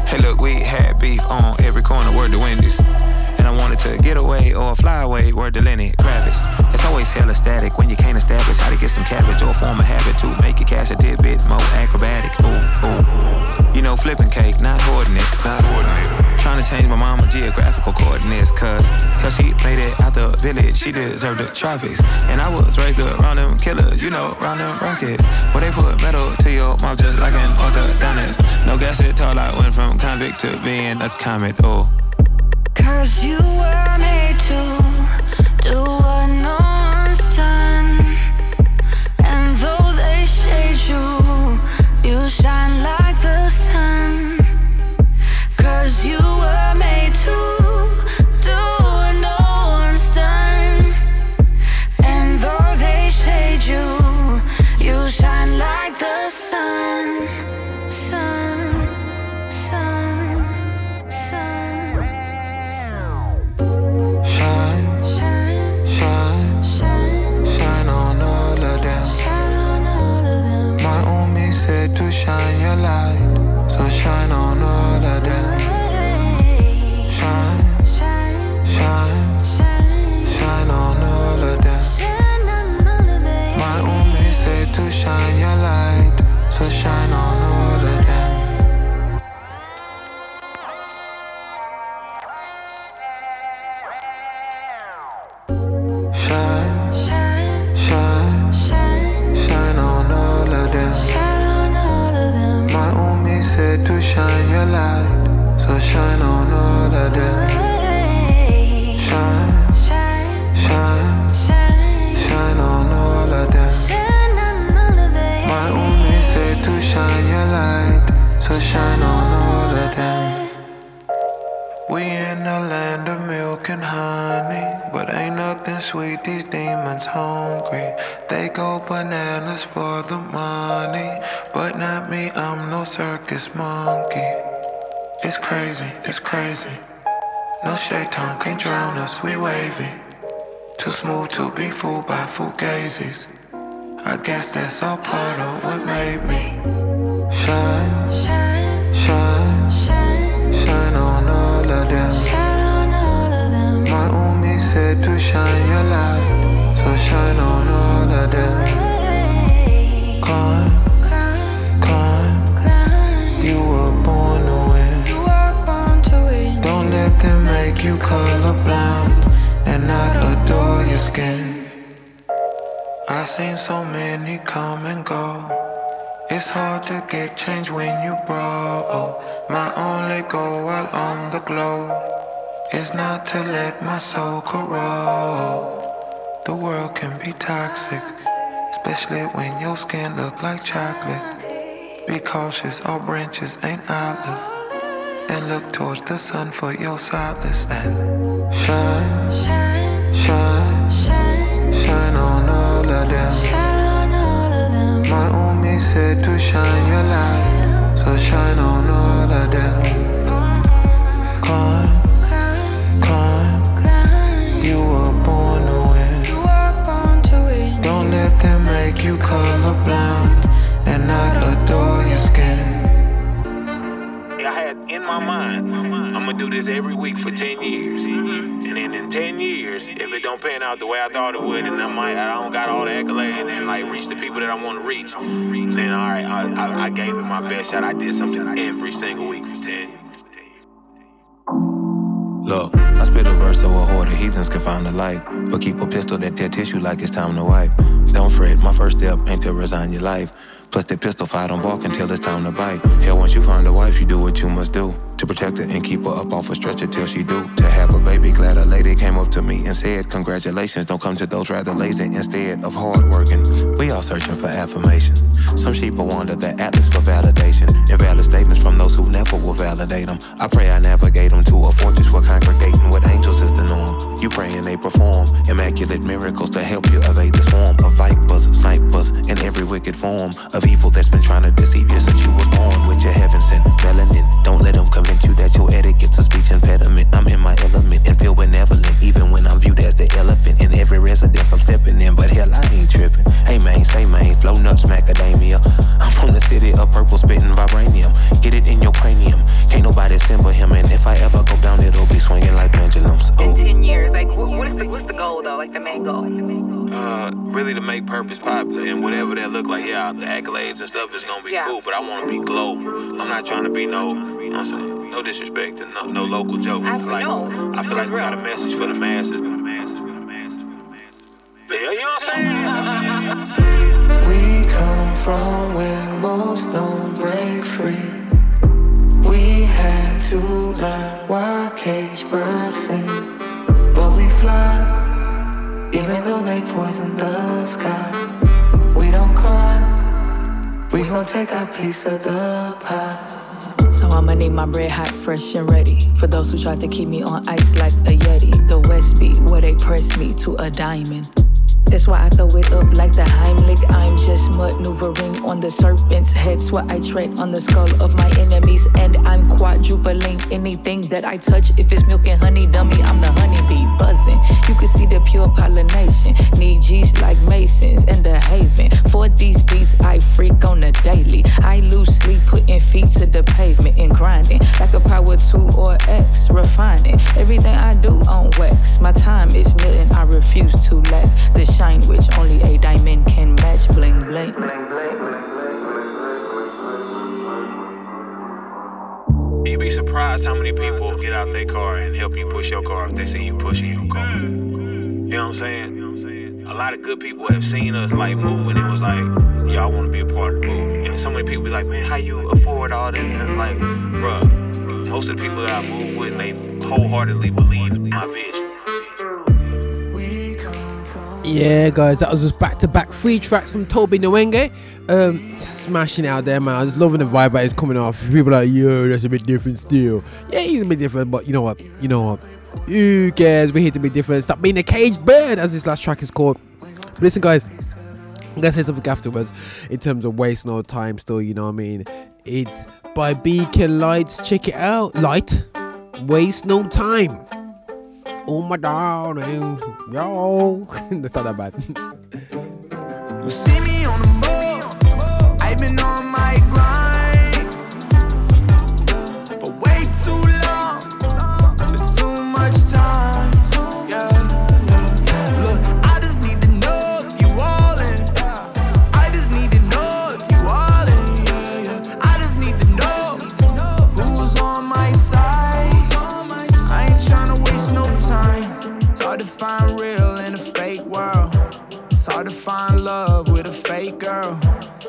Speaker 20: Hey, look, we had beef on every corner, word to Wendy's. And I wanted to get away or fly away, word to Lenny Kravitz. It's always hella static when you can't establish how to get some cabbage or form a habit to make your cash a tidbit more acrobatic. Ooh, ooh. You know, flipping cake, not hoarding it, not hoarding it. Trying to change my mama geographical coordinates, cause till she played it out the village, she deserved the trophies. And I was raised around them killers, you know, around them rockets. Where they put metal to your mouth just like an orthodontist. No gas at all, I went from convict to being a comet. Oh,
Speaker 4: Cause you were made to do shine
Speaker 19: on all of them.
Speaker 4: Shine,
Speaker 19: Shine, shine, shine,
Speaker 4: shine
Speaker 19: on all of them. My Umi said to shine your light, so shine on all of them. We in the land of milk and honey, but ain't nothing sweet. These demons hungry. They go bananas for the money, But not me, I'm no circus monkey. It's crazy, it's crazy. No shaitan can't drown us, we wavy. Too smooth to be fooled by fugazis. I guess that's all part of what made me shine, shine, shine, shine on all of them. My said to shine your light, so shine on all of them. Climb, skin. I've seen so many come and go. It's hard to get change when you broke. My only goal while on the globe is not to let my soul corrode. The world can be toxic, especially when your skin look like chocolate. Be cautious, all branches ain't olive. And look towards the sun for your solace and shine, shine, shine, shine on all of them. My Umi said to shine your light, so shine on all of them. Climb, climb, you were born to win. Don't let them make you colorblind and not adore your skin.
Speaker 20: I had in my mind, I'm gonna do this every week for 10 years. And then in 10 years, if it don't pan out the way I thought it would, and I might, I don't got all the accolades and like reach the people that I want to reach, then all right, I, I, I gave it my best shot. I did something every single week for 10 years.
Speaker 21: Look, I spit a verse so a horde of heathens can find the light. But keep a pistol that tear tissue like it's time to wipe. Don't fret, my first step ain't to resign your life. Plus that pistol fight don't bark until it's time to bite. Hell, once you find a wife, you do what you must do. To protect her and keep her up off a stretcher till she do. To have a baby, glad a lady came up to me and said, Congratulations, don't come to those rather lazy instead of hard working. We all searching for affirmation. Some sheep will wander the atlas for validation. Invalid statements from those who never will validate them. I pray I navigate them to a fortress where congregating with angels is the norm. You pray and they perform immaculate miracles to help you evade the swarm of vipers, snipers, and every wicked form of evil that's been trying to deceive you since you was born with your heaven sent melanin. Don't that your etiquette's a speech impediment. I'm in my element and feel benevolent, even when I'm viewed as the elephant in every residence I'm stepping in. But hell, I ain't tripping. Hey man, say man, flow nuts, macadamia. I'm from the city of purple spitting vibranium. Get it in your cranium. Can't nobody assemble him, and if I ever go down, it'll be swinging like pendulums. Oh.
Speaker 22: Ten years, like what, what is the what's the goal though? Like the main goal?
Speaker 20: Uh, really to make purpose popular and whatever that look like. Yeah, the accolades and stuff is gonna be
Speaker 22: Yeah.
Speaker 20: cool, but I want to be global. I'm not trying to be no, you know what I'm saying? No disrespect to no, no local joke.
Speaker 22: I
Speaker 20: like,
Speaker 22: know.
Speaker 20: I feel like we got a message for the masses. For the masses. For the masses. Yeah, you know what I'm saying?
Speaker 19: We come from where most don't break free. We had to learn why cage birds sing, but we fly, even though they poison the sky. We don't cry, we gon' take our piece of the pie.
Speaker 23: So I'ma need my bread hot, fresh and ready. For those who tried to keep me on ice like a Yeti. The West Beat, where they press me to a diamond. That's why I throw it up like the Heimlich. I'm just maneuvering on the serpent's heads where I tread on the skull of my enemies. And I'm quadrupling anything that I touch. If it's milk and honey, dummy, I'm the honeybee buzzing. You can see the pure pollination. Need G's like Masons and the Haven. For these beats, I freak on the daily. I lose sleep, putting to the pavement and grinding. Like a power 2 or X, refining. Everything I do on wax. My time is nothing, I refuse to lack. The shine which only a diamond can match. Bling, bling.
Speaker 20: You'd be surprised how many people get out their car and help you push your car if they see you pushing your car. You know what I'm saying? A lot of good people have seen us like moving and it was like, y'all want to be a part of the movement. And so many people be like, man, how you afford all that? And like, bruh, most of the people that I move with, they wholeheartedly believe in my vision.
Speaker 2: Yeah, guys, that was just back to back three tracks from Tobe Nwigwe. Um, smashing out there, man. I was loving the vibe that is coming off. People are like, yo, that's a bit different still. Yeah, he's a bit different, but you know what? You know what? Who cares? We're here to be different. Stop being a caged bird, as this last track is called. But listen, guys, I'm gonna say something afterwards in terms of waste no time. Still, you know what I mean. It's by Beacon Lights. Check it out. Light. Waste no time. Oh my darling, yo. That's not that bad.
Speaker 6: You see me on the move. I've been on find love with a fake girl.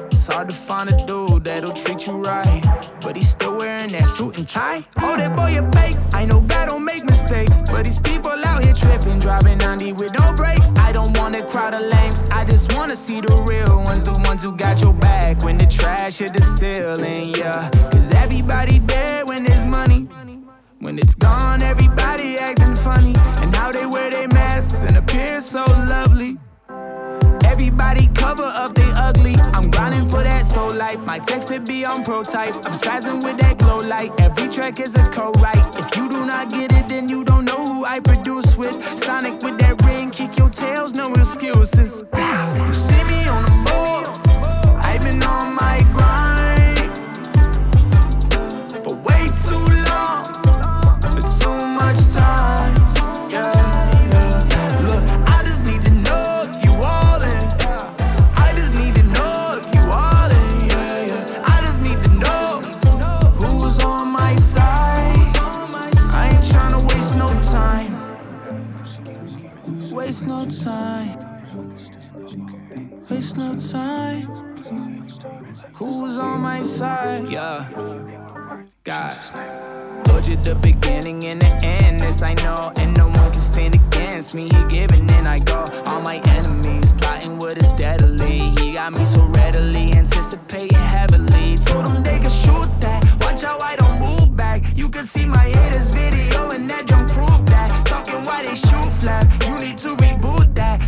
Speaker 6: It's hard to find a dude that'll treat you right. But he's still wearing that suit and tie. Oh, that boy a fake. I know God don't make mistakes. But these people out here tripping, driving 90 with no brakes. I don't want a crowd of lames. I just wanna see the real ones, the ones who got your back when the trash hit the ceiling, yeah. Cause everybody dead when there's money. When it's gone, everybody acting funny. And how they wear their masks and appear so lovely. Everybody cover up they ugly. I'm grinding for that soul life. My text to be on prototype. I'm spazzing with that glow light. Every track is a co-write. If you do not get it, then you don't know who I produce with. Sonic with that ring, kick your tails, no excuses. You see me on no time. Waste no time. Who's on my side? Yeah. God. Told you the beginning and the end, this I know, and no one can stand against me. He giving and I go. All my enemies plotting what is deadly. He got me so readily anticipating heavily. Told them they could shoot that. Watch how I don't move back. You can see my haters video and that don't prove that. Talking why they shoot flat. You need to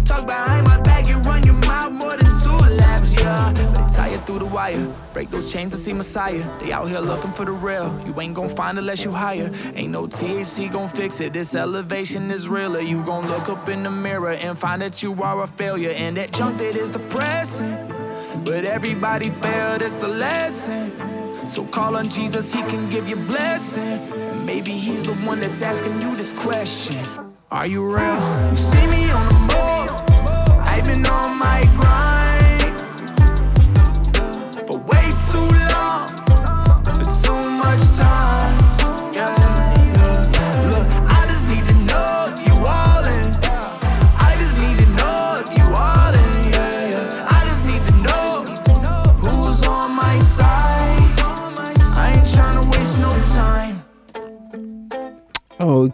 Speaker 6: Talk behind my back, you run your mouth more than two laps, yeah. But they tie you through the wire. Break those chains to see Messiah. They out here looking for the real. You ain't gon' find unless you hire. Ain't no THC gon' fix it. This elevation is realer. You gon' look up in the mirror and find that you are a failure. And that junk that is depressing. But everybody failed, it's the lesson. So call on Jesus, he can give you blessing. And maybe he's the one that's asking you this question. Are you real? You see me on the on my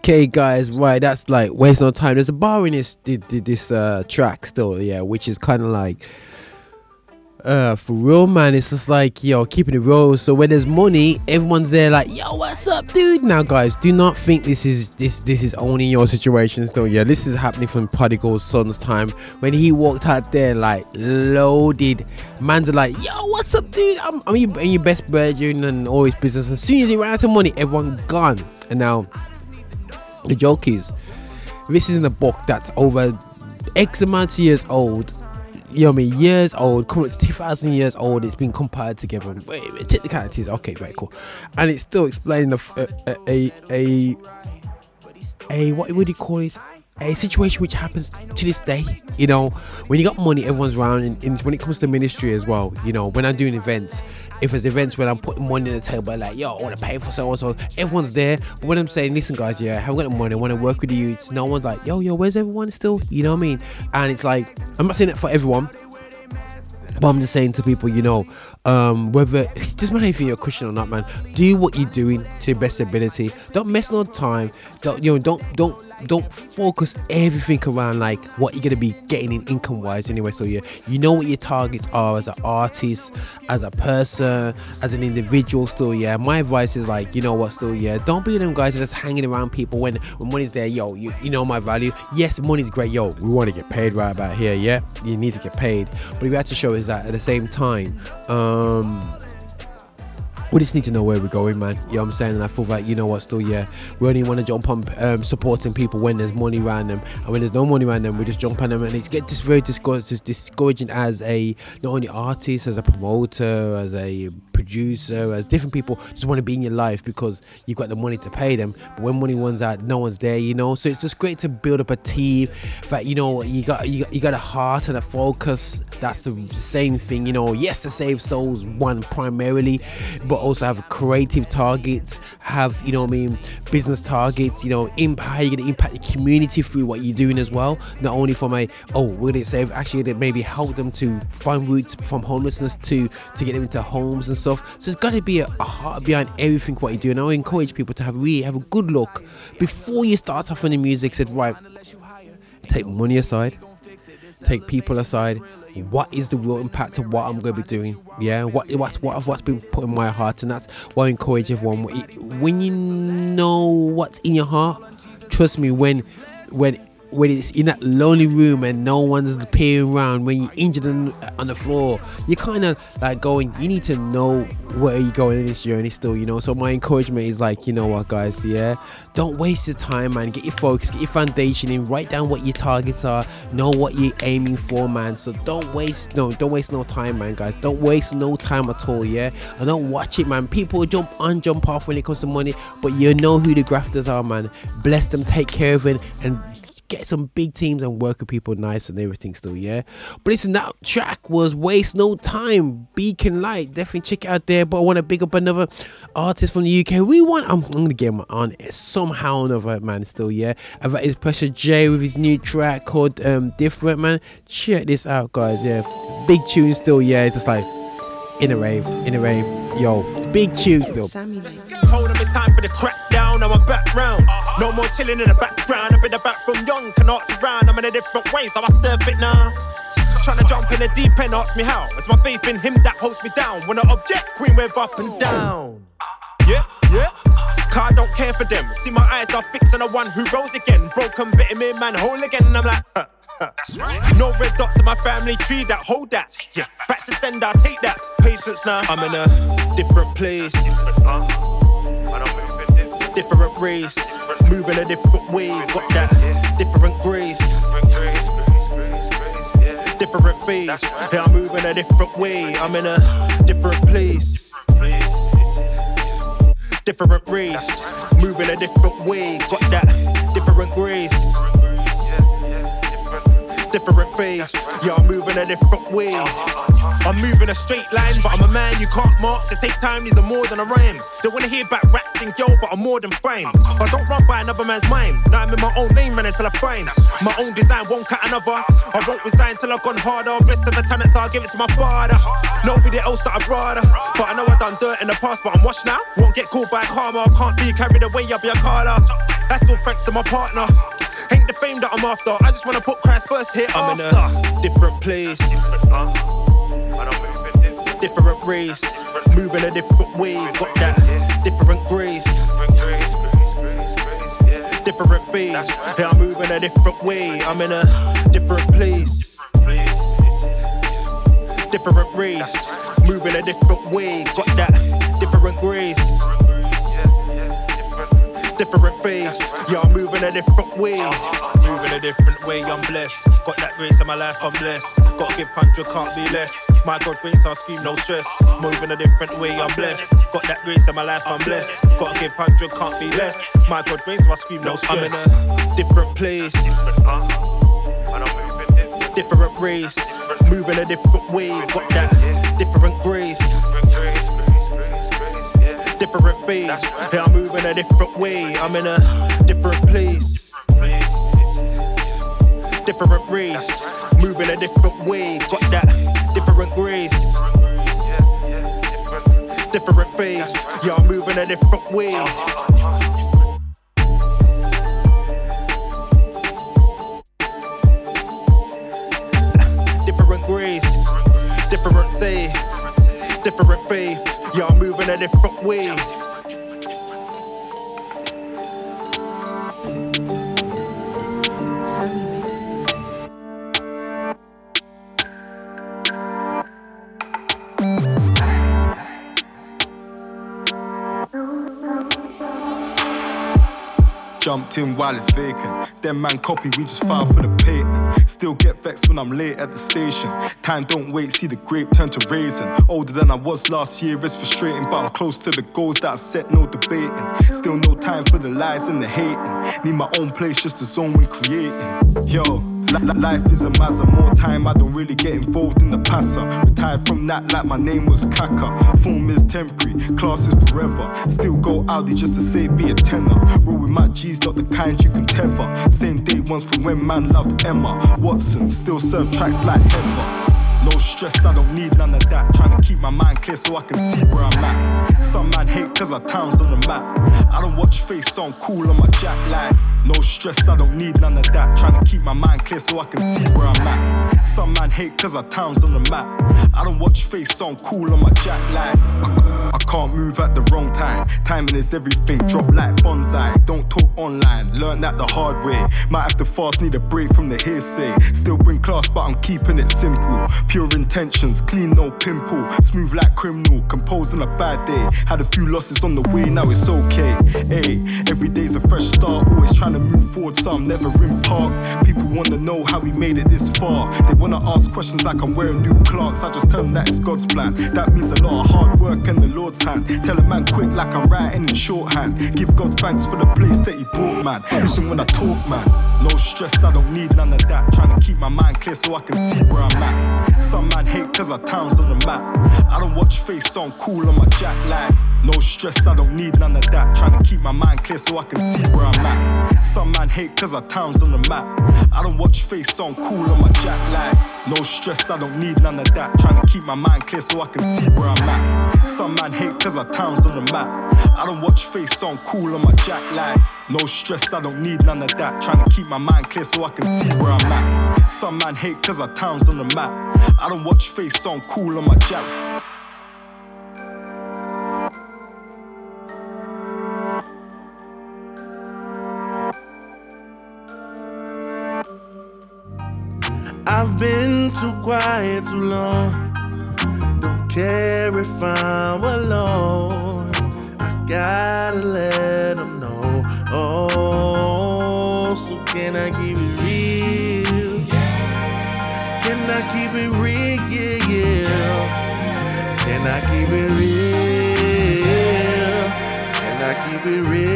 Speaker 2: Okay, guys, right. That's like waste no time. There's a bar in this thi- thi- this uh, track still, yeah, which is kind of like uh for real, man. It's just like yo, keeping it real. So when there's money, everyone's there like, yo, what's up, dude? Now, guys, do not think this is this this is only your situation. Still, yeah, this is happening from Prodigal Son's time when he walked out there like loaded. Man's are like, yo, what's up, dude? I'm, I'm your, your best brethren and all his business. As soon as he ran out of money, everyone gone. And now the joke is, this is in a book that's over X amount of years old. You know what I mean? Years old, coming to 2,000 years old. It's been compiled together. Wait, wait, technicalities. Okay, very cool. And it's still explaining uh, uh, a a a what would you call it? A situation which happens to this day. You know, when you got money, everyone's around. And, and when it comes to ministry as well, you know, when I'm doing events, if there's events when I'm putting money on the table, like, yo, I want to pay for so and so, everyone's there. But when I'm saying, listen, guys, yeah, I haven't got the money, I want to work with you, it's no one's like, yo, yo, where's everyone still? You know what I mean? And it's like, I'm not saying it for everyone. But I'm just saying to people, you know, um, whether it doesn't matter if you're a Christian or not, man. Do what you're doing to your best ability. Don't mess no time. Don't you know? Don't don't don't focus everything around like what you're gonna be getting in income wise anyway. So yeah, you know what your targets are as an artist, as a person, as an individual. Still, yeah. My advice is like, you know what? Still, yeah. Don't be them guys that just hanging around people when when money's there. Yo, you you know my value. Yes, money's great. Yo, we want to get paid right about here. Yeah, you need to get paid. But we have to show is that at the same time, um we just need to know where we're going, man. You know what I'm saying? And I feel like, you know what, still, yeah, we only want to jump on um, supporting people when there's money around them. And when there's no money around them, we just jump on them. And it's get this very discouraging, discouraging as a, not only artist, as a promoter, as a producer, as different people just want to be in your life because you've got the money to pay them. But when money runs out, no one's there, you know? So it's just great to build up a team that, you know, you got, you got, you got a heart and a focus. That's the same thing, you know. Yes, to save souls, one primarily, but also have creative targets, have you know I mean, business targets. You know, impact you're gonna impact the community through what you're doing as well. Not only from a oh, will it save? Actually, it maybe help them to find routes from homelessness to to get them into homes and stuff. So there's got to be a, a heart behind everything what you do. And I encourage people to have really have a good look before you start off on the music. Said right, take money aside, take people aside what is the real impact of what I'm going to be doing? Yeah, what what's what what's been put in my heart, and that's why I encourage everyone. When you know what's in your heart, trust me. When when when it's in that lonely room and no one's peering around, when you're injured on, on the floor, you're kind of like going, you need to know where you're going in this journey still, you know. So my encouragement is like, you know what, guys, yeah, don't waste your time, man. Get your focus, get your foundation in, write down what your targets are, know what you're aiming for, man. So don't waste no, don't waste no time, man, guys. Don't waste no time at all, yeah. And don't watch it, man. People jump on, jump off when it comes to money, but you know who the grafters are, man. Bless them, take care of it, and get some big teams and work with people nice and everything still, yeah. But listen, that track was Waste No Time, Beacon Light. Definitely check it out there. But I want to big up another artist from the UK. We want, I'm, I'm gonna get him on somehow or another, man, still, yeah. And that is Presha J with his new track called um Different, man. Check this out, guys, yeah. Big tune still, yeah. Just like in a rave, in a rave. Yo, big tune still.
Speaker 24: Told him it's time for the crackdown, now I'm back round. No more chilling in the background, I've been back from young, can ask around. I'm in a different way, so I serve it now. Tryna jump in the deep end, ask me how. It's my faith in him that holds me down. When I object, queen wave up and down. Yeah, yeah. Car don't care for them. See my eyes are fixed on the one who rose again. Broken bit me man whole again. And I'm like, huh. No red dots in my family tree that hold that. Yeah, back to send, I take that. Patience now. I'm in a different place. Different race, moving a different way. Got that different grace. Different phase. Yeah, I'm moving a different way. I'm in a different place. Different race, moving a different way. Got that different grace different phase. Yeah, I'm moving a different way. I'm moving a straight line, but I'm a man you can't mark. So take time, these are more than a rhyme. They wanna hear about rats and yo, but I'm more than fine. I don't run by another man's mind. Now I'm in my own lane, running till I find my own design. Won't cut another. I won't resign till I've gone harder. Best of the talents, I'll give it to my father. Nobody else that I'd rather. But I know I've done dirt in the past, but I'm washed now. Won't get called by karma. Can't be carried away, I'll be a carter. That's all thanks to my partner. Ain't the fame that I'm after. I just wanna put Christ first here I'm after. in a different place. Different race, moving a different way. Got that different grace. Different phase. Yeah, I'm moving a different way. I'm in a different place. Different race, moving a different way. Got that different grace different phase. Yeah, I'm moving a different way. Moving a different way, I'm blessed. Got that grace in my life, I'm blessed. Gotta give 100, can't be less. My God brings I scream, no stress. Moving a different way, I'm blessed. Got that grace in my life, I'm blessed. Gotta give 100, can't be less. My God brings I scream, no stress. I'm in a different place. Different race, moving a different way. Got that different grace different phase. Right. Yeah, I'm moving a different way. I'm in a different place. Different race, right. moving a different way. Got that different grace. Different. face, phase. Yeah, I'm moving a different way. Different grace, different say, different faith. I'm moving a different way.
Speaker 25: Jumped in while it's vacant. Them man copy, we just file for the patent. Still get vexed when I'm late at the station. Time don't wait, see the grape turn to raisin. Older than I was last year, it's frustrating, but I'm close to the goals that I set, no debating. Still no time for the lies and the hating. Need my own place just to zone when creating. Yo. Li- li- Life is a mazza, more time, I don't really get involved in the passer. Retired from that like my name was Kaka. Form is temporary, class is forever. Still go Audi just to save me a tenner. Roll with my G's, not the kind you can tether. Same day once from when man loved Emma. Watson, still serve tracks like ever. No stress, I don't need none of that. Trying to keep my mind clear so I can see where I'm at. Some man hate cause our town's on the map. I don't watch face on cool on my jack like. No stress, I don't need none of that. Trying to keep my mind clear so I can see where I'm at. Some man hate cause our town's on the map. I don't watch face on cool on my jack like. I can't move at the wrong time. Timing is everything, drop like bonsai. Don't talk online, learn that the hard way. Might have to fast, need a break from the hearsay. Still bring class, but I'm keeping it simple. Pure intentions, clean, no pimple. Smooth like criminal, composing a bad day. Had a few losses on the way, now it's okay. Hey, every day's a fresh start. Always trying to move forward, so I'm never in park. People wanna know how we made it this far. They wanna ask questions like I'm wearing new clocks. I just tell them that it's God's plan. That means a lot of hard work and the Lord's hand. Tell a man quick like I'm writing in shorthand. Give God thanks for the place that He brought, man. Listen when I talk, man. No stress, I don't need none of that. Trying to keep my mind clear so I can see where I'm at. Some man hate cause our town's on the map. I don't watch face on cool on my jack like. No stress, I don't need none of that. Trying to keep my mind clear so I can see where I'm at. Some man hate cause our town's on the map. I don't watch face on cool on my jack like. No stress, I don't need none of that. Trying to keep my mind clear so I can see where I'm at. Some man hate cause our town's on the map. I don't watch face on cool on my jack like. No stress, I don't need none of that. Trying to keep my mind clear so I can see where I'm at. Some man hate cause our town's on the map. I don't watch face on cool on my jack.
Speaker 26: I've been too quiet too long. Don't care if I'm alone. Gotta let them know. Oh, so can I keep it real? Can I keep it real? Yeah, yeah. Can I keep it real? Can I keep it real?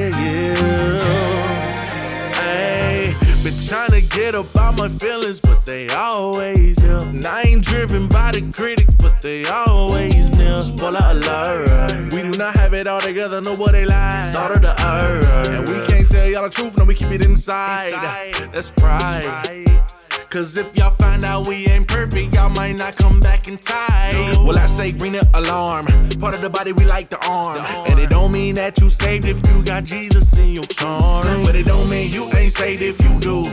Speaker 26: Trying to get about my feelings, but they always here. And I ain't driven by the critics, but they always near. Spoiler alert. We do not have it all together, know what they lie. Salt of the earth. And we can't tell y'all the truth, no, we keep it inside. That's pride. Cause if y'all find out we ain't perfect, y'all might not come back in time. Well, I say ring the alarm. Part of the body we like the arm. And it don't mean that you saved if you got Jesus in your charm. But it don't mean you ain't saved if you do.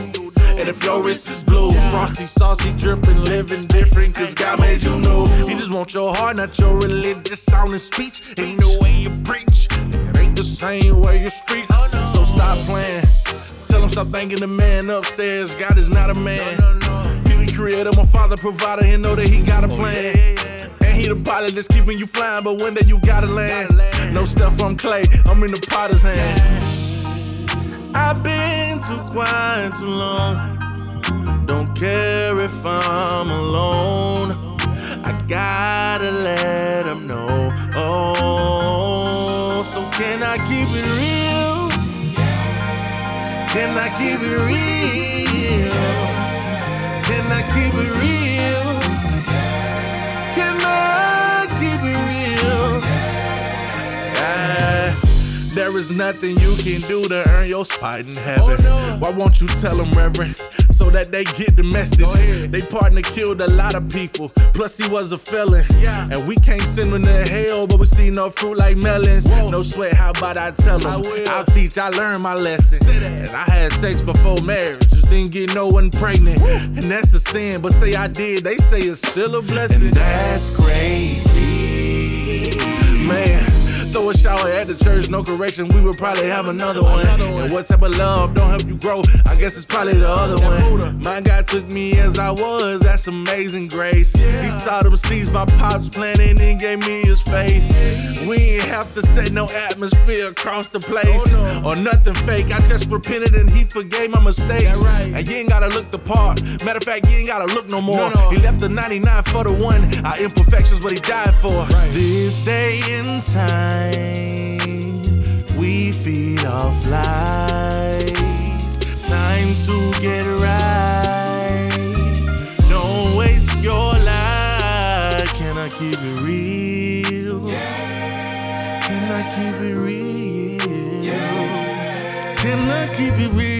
Speaker 26: And if your wrist is blue, frosty, saucy, dripping, living different, cause God made you new. He just want your heart, not your religious sound and speech. Ain't no way you preach, it ain't the same way you speak. Oh, so stop playing. Tell him stop thanking the man upstairs. God is not a man. He the creator, my father, provider, and know that he got a oh, plan. And he the pilot that's keeping you flying, but one day you gotta land. No stuff from clay, I'm in the potter's hand. I've been too quiet too long. Don't care if I'm alone. I gotta let him know. Oh, Can I keep it real? There is nothing you can do to earn your spot in heaven. Oh, Why won't you tell him, Reverend? So that they get the message. They partner killed a lot of people, plus he was a felon.
Speaker 27: Yeah.
Speaker 26: And we can't send him to hell, but we see no fruit like melons. No sweat, how about I tell him? I'll teach, I learned my lesson. And I had sex before marriage, just didn't get no one pregnant. And that's a sin, but say I did, they say it's still a blessing. And that's crazy. Man. Throw a shower at the church, no correction, we would probably have another one. And what type of love don't help you grow? I guess it's probably the other one. My God took me as I was, that's amazing grace. He saw them seeds my pops planted and gave me his faith. We ain't have to set no atmosphere across the place oh, or nothing fake. I just repented and he forgave my mistakes. And you ain't gotta look the part. Matter of fact, you ain't gotta look no more. He left the 99 for the one. Our imperfections, what he died for. This day and time, we feed off lies. Time to get right. Don't waste your life. Can I keep it real? Can I keep it real? Can I keep it real?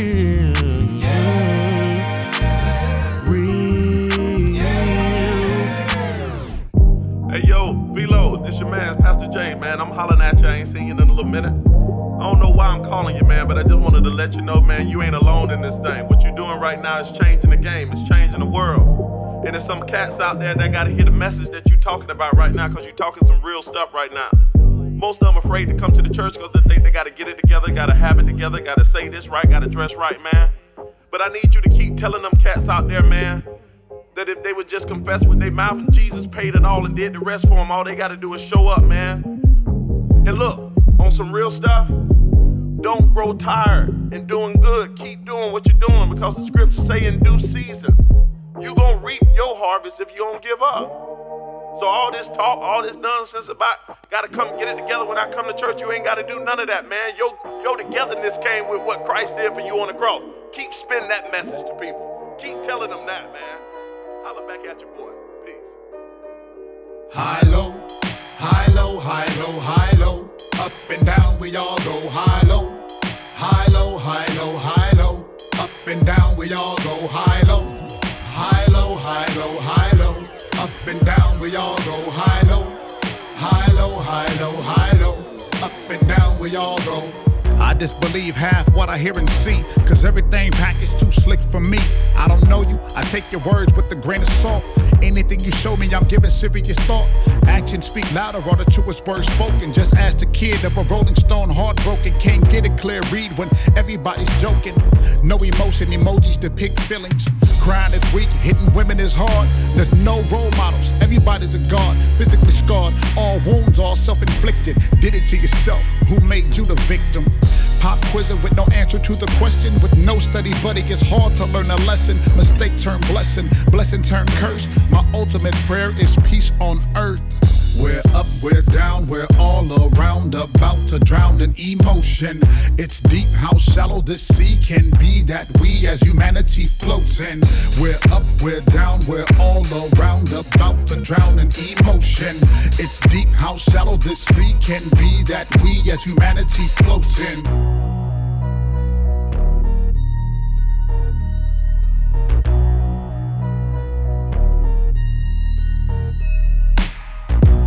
Speaker 25: Man. I'm hollering at you. I ain't seen you in a little minute. I don't know why I'm calling you, man, but I just wanted to let you know, man, you ain't alone in this thing. What you're doing right now is changing the game. It's changing the world. And there's some cats out there that gotta hear the message that you're talking about right now, cause you're talking some real stuff right now. Most of them afraid to come to the church because they think they gotta get it together, gotta have it together, gotta say this right, gotta dress right, man. But I need you to keep telling them cats out there, man, that if they would just confess with their mouth and Jesus paid it all and did the rest for them, all they gotta do is show up, man. And look, on some real stuff, don't grow tired in doing good. Keep doing what you're doing because the scriptures say in due season, you gonna reap your harvest if you don't give up. So all this talk, all this nonsense about gotta come get it together when I come to church, you ain't gotta do none of that, man. Your your togetherness came with what Christ did for you on the cross. Keep spinning that message to people. Keep telling them that, man. Holla back at your boy.
Speaker 28: High low, high low, high low, high low. Up and down we all go high low. High low, high low, high low. Up and down we all go high low. High low, high low, high low. Up and down we all go high low. High low, high low, high low. Up and down we all go.
Speaker 29: I disbelieve half what I hear and see, cause everything packaged too slick for me. I don't know you, I take your words with a grain of salt. Anything you show me, I'm giving serious thought. Actions speak louder, all the truest words spoken. Just ask the kid of a rolling stone, heartbroken. Can't get a clear read when everybody's joking. No emotion, emojis depict feelings. Crying is weak, hitting women is hard. There's no role models, everybody's a god. Physically scarred, all wounds are self inflicted. Did it to yourself, who made you the victim? Pop quizzing with no answer to the question. With no study, buddy, it's hard to learn a lesson. Mistake turn blessing, blessing turn curse. My ultimate prayer is peace on earth.
Speaker 28: We're up, we're down, we're all around, about to drown in emotion. It's deep how shallow this sea can be that we as humanity floats in. We're up, we're down, we're all around, about to drown in emotion. It's deep how shallow this sea can be that we as humanity floats in.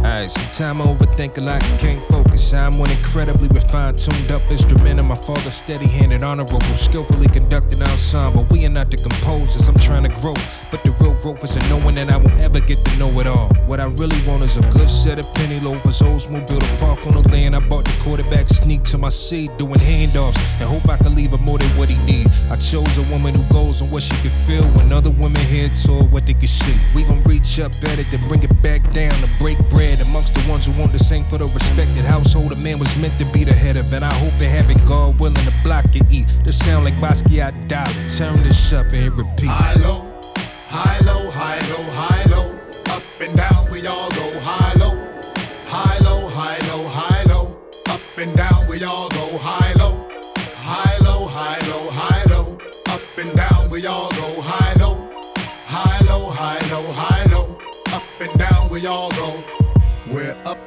Speaker 30: Alright, sometimes I overthink a lot and can't focus. I'm one incredibly refined, tuned up instrument of my father, steady handed, honorable, skillfully conducted ensemble. We are not the composers, I'm trying to grow. But the real growth is in knowing that I won't ever get to know it all. What I really want is a good set of penny loafers, Oldsmobile to park on the land. I bought the quarterback sneak to my seat, doing handoffs, and hope I can leave him more than what he need. I chose a woman who goes on what she can feel when other women head toward what they can see. We gon' reach up at it, then bring it back down to break bread amongst the ones who want to sing for the respected household a man was meant to be the head of. And I hope they have it God willing to block and eat. This sound like Basquiat Dollar. Turn this up and repeat.
Speaker 28: High low, high low, high low, high low. Up and down we all go high low. High low, high low, high low. Up and down we all go high low. High low, high low, high low. Up and down we all go high low. High low, high low, high low. Up and down we all go.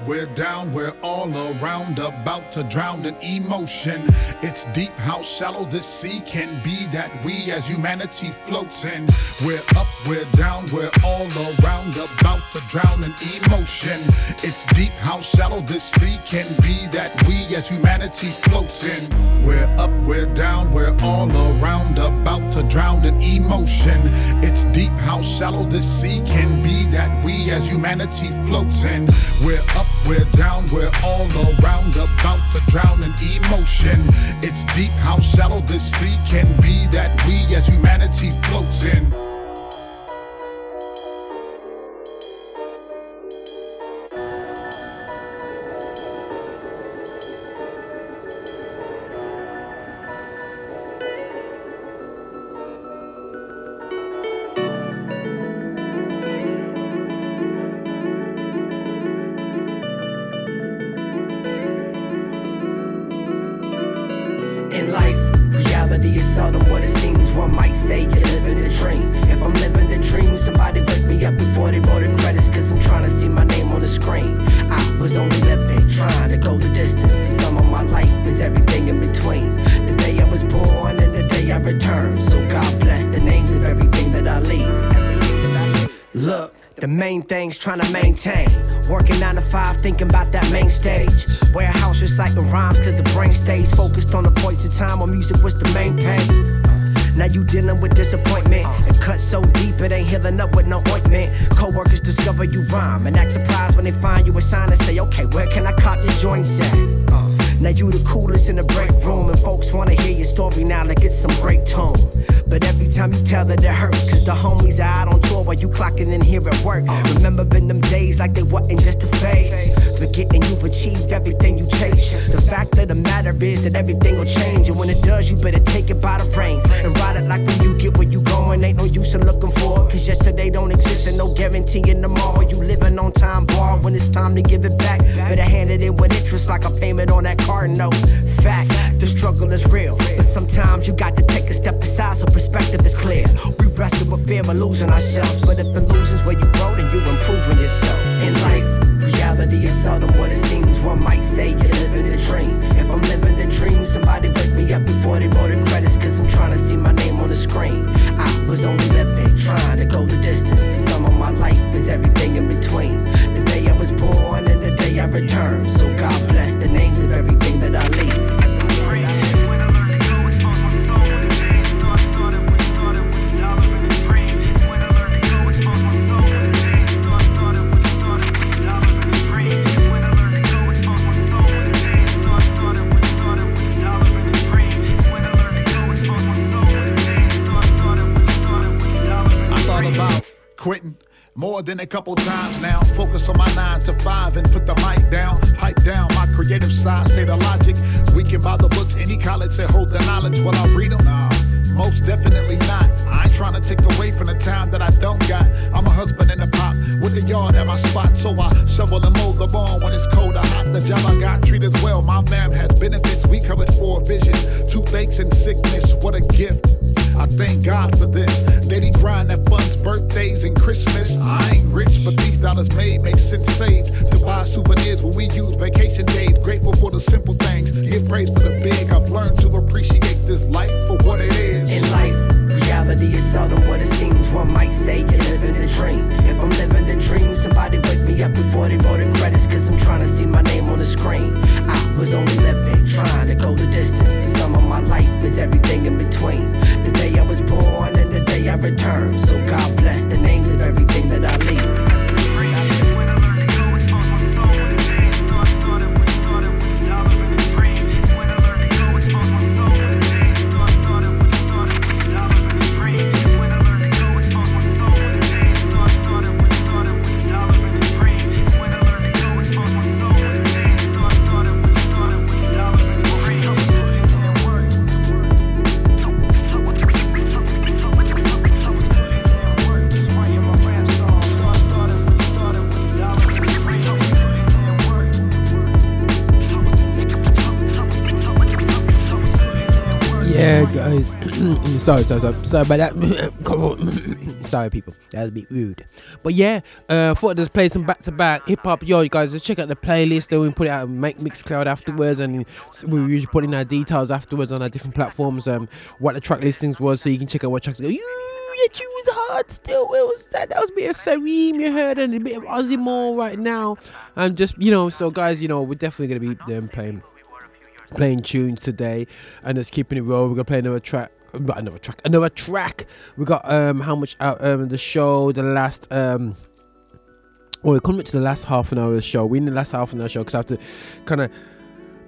Speaker 28: We're down, we're all around, about to drown in emotion. It's deep how shallow this sea can be that we as humanity floats in. We're up, we're down, we're all around, about to drown in emotion. It's deep how shallow this sea can be that we as humanity floats in. We're up, we're down, we're all around, about to drown in emotion. It's deep how shallow this sea can be that we as humanity floats in. We're up, we're down, we're all around, about to drown in emotion. It's deep how shallow this sea can be that we as humanity floats in.
Speaker 31: Maintain. Working nine to five, thinking about that main stage. Warehouse reciting rhymes, cause the brain stays focused on the points of time when music was the main pain. Now you dealing with disappointment and cut so deep it ain't healing up with no ointment. Co-workers discover you rhyme and act surprised when they find you a sign and say, okay, where can I cop your joints at? Now you the coolest in the break room and folks wanna hear your story now like it's some great tone. But every time you tell it, it hurts cause the homies are out on tour while you clocking in here at work. Remember been them days like they wasn't just a phase. Forgetting you've achieved everything you chase. The fact of the matter is that everything will change. And when it does, you better take it by the reins and ride it like when you get where you going. Ain't no use in looking for it. Cause yesterday don't exist and no guarantee in tomorrow. You living on time bar when it's time to give it back. Better hand it in with interest like a payment on that card note. Fact, the struggle is real. But sometimes you got to take a step aside so perspective is clear. We wrestle with fear of losing ourselves. But if illusion's where you grow, then you improving yourself. In life, reality is seldom what it seems. One might say you're living the dream. If I'm living the dream, somebody wake me up before they roll the credits. Cause I'm trying to see my name on the screen. I was only living, trying to go the distance. The sum of my life is everything in between. The day I was born I return. So God bless the names of everything that I lead.
Speaker 28: More than a couple times now. Focus on my nine to five and put the mic down. Pipe down my creative side, say the logic. Weakened by the books, any college say hold the knowledge while I read them. Nah, most definitely not. I ain't trying to take away from the time that I don't got. I'm a husband and a pop with the yard at my spot, so I shovel and mow the lawn when it's cold or hot. The job I got treated well. My fam has benefits. We covered four a vision. Toothaches and sickness, what a gift. I thank God for this. Daily grind that funds birthdays and Christmas. I ain't rich, but these dollars made make sense saved to buy souvenirs when we use vacation days. Grateful for the simple things. Give praise for the big. I've learned to appreciate this life for what it is.
Speaker 31: In life, reality is seldom what it seems. One might say you're living the dream. If I'm living the dream, somebody wake me up before they roll the credits. Cause I'm trying to see my name on the screen. I was only living, trying to go the distance. The sum of my life is everything in between. The day I was born and the day I return. So God bless the names of everything that I lead.
Speaker 2: Sorry, sorry, sorry, sorry about that. Come on. sorry, people. That was a bit rude. But yeah, uh, thought just play some back to back hip hop. Yo, you guys, just check out the playlist. Then we put it out on Make Mixcloud afterwards, and we usually put in our details afterwards on our different platforms. Um, what the track listings was, so you can check out what tracks. Go, you, that tune was hard still. It was that that was a bit of Sareem you heard and a bit of Ozay Moore right now. And just you know, so guys, you know, we're definitely gonna be um, playing playing tunes today and just keeping it roll. We're gonna play another track. Not another track, another track. We got um how much out um the show, the last um well we're coming to the last half an hour of the show. We in the last half an hour show because I have to kind of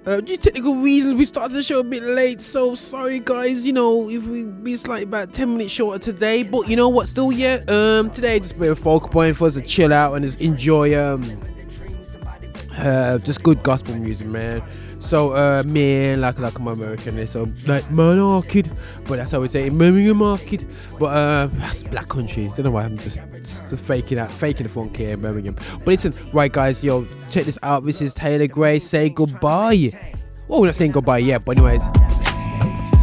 Speaker 2: uh, due to technical reasons, we started the show a bit late, so sorry guys. You know, if we be slightly about ten minutes shorter today, but you know what? Still, yeah. Um, today just a bit of a focal point for us to chill out and just enjoy um, uh, just good gospel music, man. So, uh, man, like like I'm American, so like man orchid, but that's how we say it, Birmingham market. But uh, that's black country. Don't know why I'm just just faking out, faking the funk here in Birmingham. But listen, right, guys, yo, check this out. This is Taelor Gray. Say goodbye. Well, we're not saying goodbye yet, but anyways,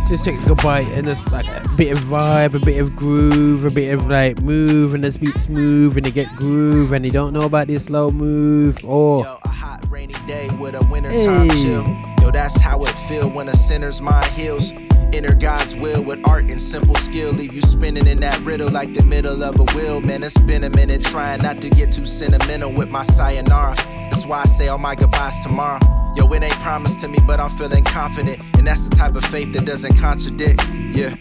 Speaker 2: just take check goodbye and just like a bit of vibe, a bit of groove, a bit of like move, and the beat smooth, and they get groove, and they don't know about this slow move. Oh,
Speaker 24: rainy day with a wintertime
Speaker 2: Hey.
Speaker 24: chill. Yo, that's how it feel when a sinner's mind heals. Enter God's will with art and simple skill. Leave you spinning in that riddle like the middle of a wheel. Man, it's been a minute trying not to get too sentimental with my sayonara. That's why I say all my goodbyes tomorrow. Yo, it ain't promised to me, but I'm feeling confident. And that's the type of faith that doesn't contradict. Yeah.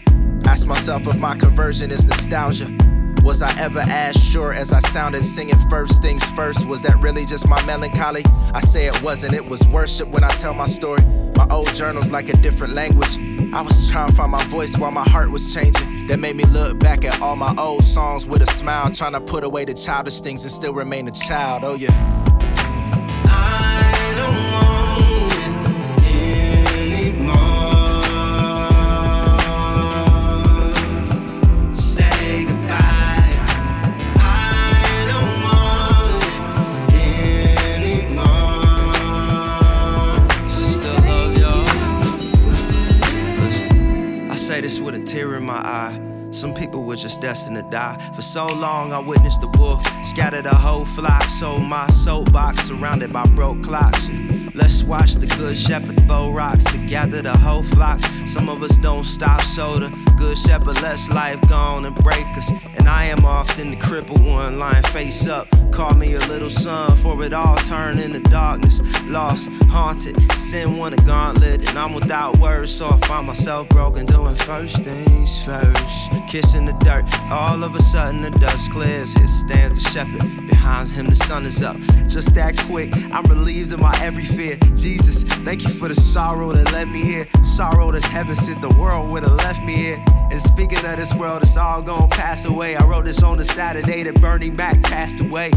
Speaker 24: Ask myself if my conversion is nostalgia. Was I ever as sure as I sounded singing first things first? Was that really just my melancholy? I say it wasn't, it was worship when I tell my story. My old journal's like a different language. I was trying to find my voice while my heart was changing. That made me look back at all my old songs with a smile, trying to put away the childish things and still remain a child. Oh, yeah.
Speaker 9: With a tear in my eye. Some people were just destined to die. For so long, I witnessed the wolf scatter the whole flock. Sold my soapbox surrounded by broke clocks. Let's watch the good shepherd throw rocks to gather the whole flock. Some of us don't stop, so the good shepherd lets life go on and break us. And I am often the crippled one, lying face up. Call me a little son, for it all turned into darkness. Lost, haunted, sin won a gauntlet, and I'm without words, so I find myself broken, doing first things first. Kissing the dirt, all of a sudden the dust clears. Here stands the shepherd, behind him the sun is up. Just that quick, I'm relieved of my every fear. Jesus, thank you for the sorrow that led me here. Sorrow that's heaven sent, the world would have left me here. And speaking of this world, it's all gonna pass away. I wrote this on the Saturday that Bernie Mac passed away.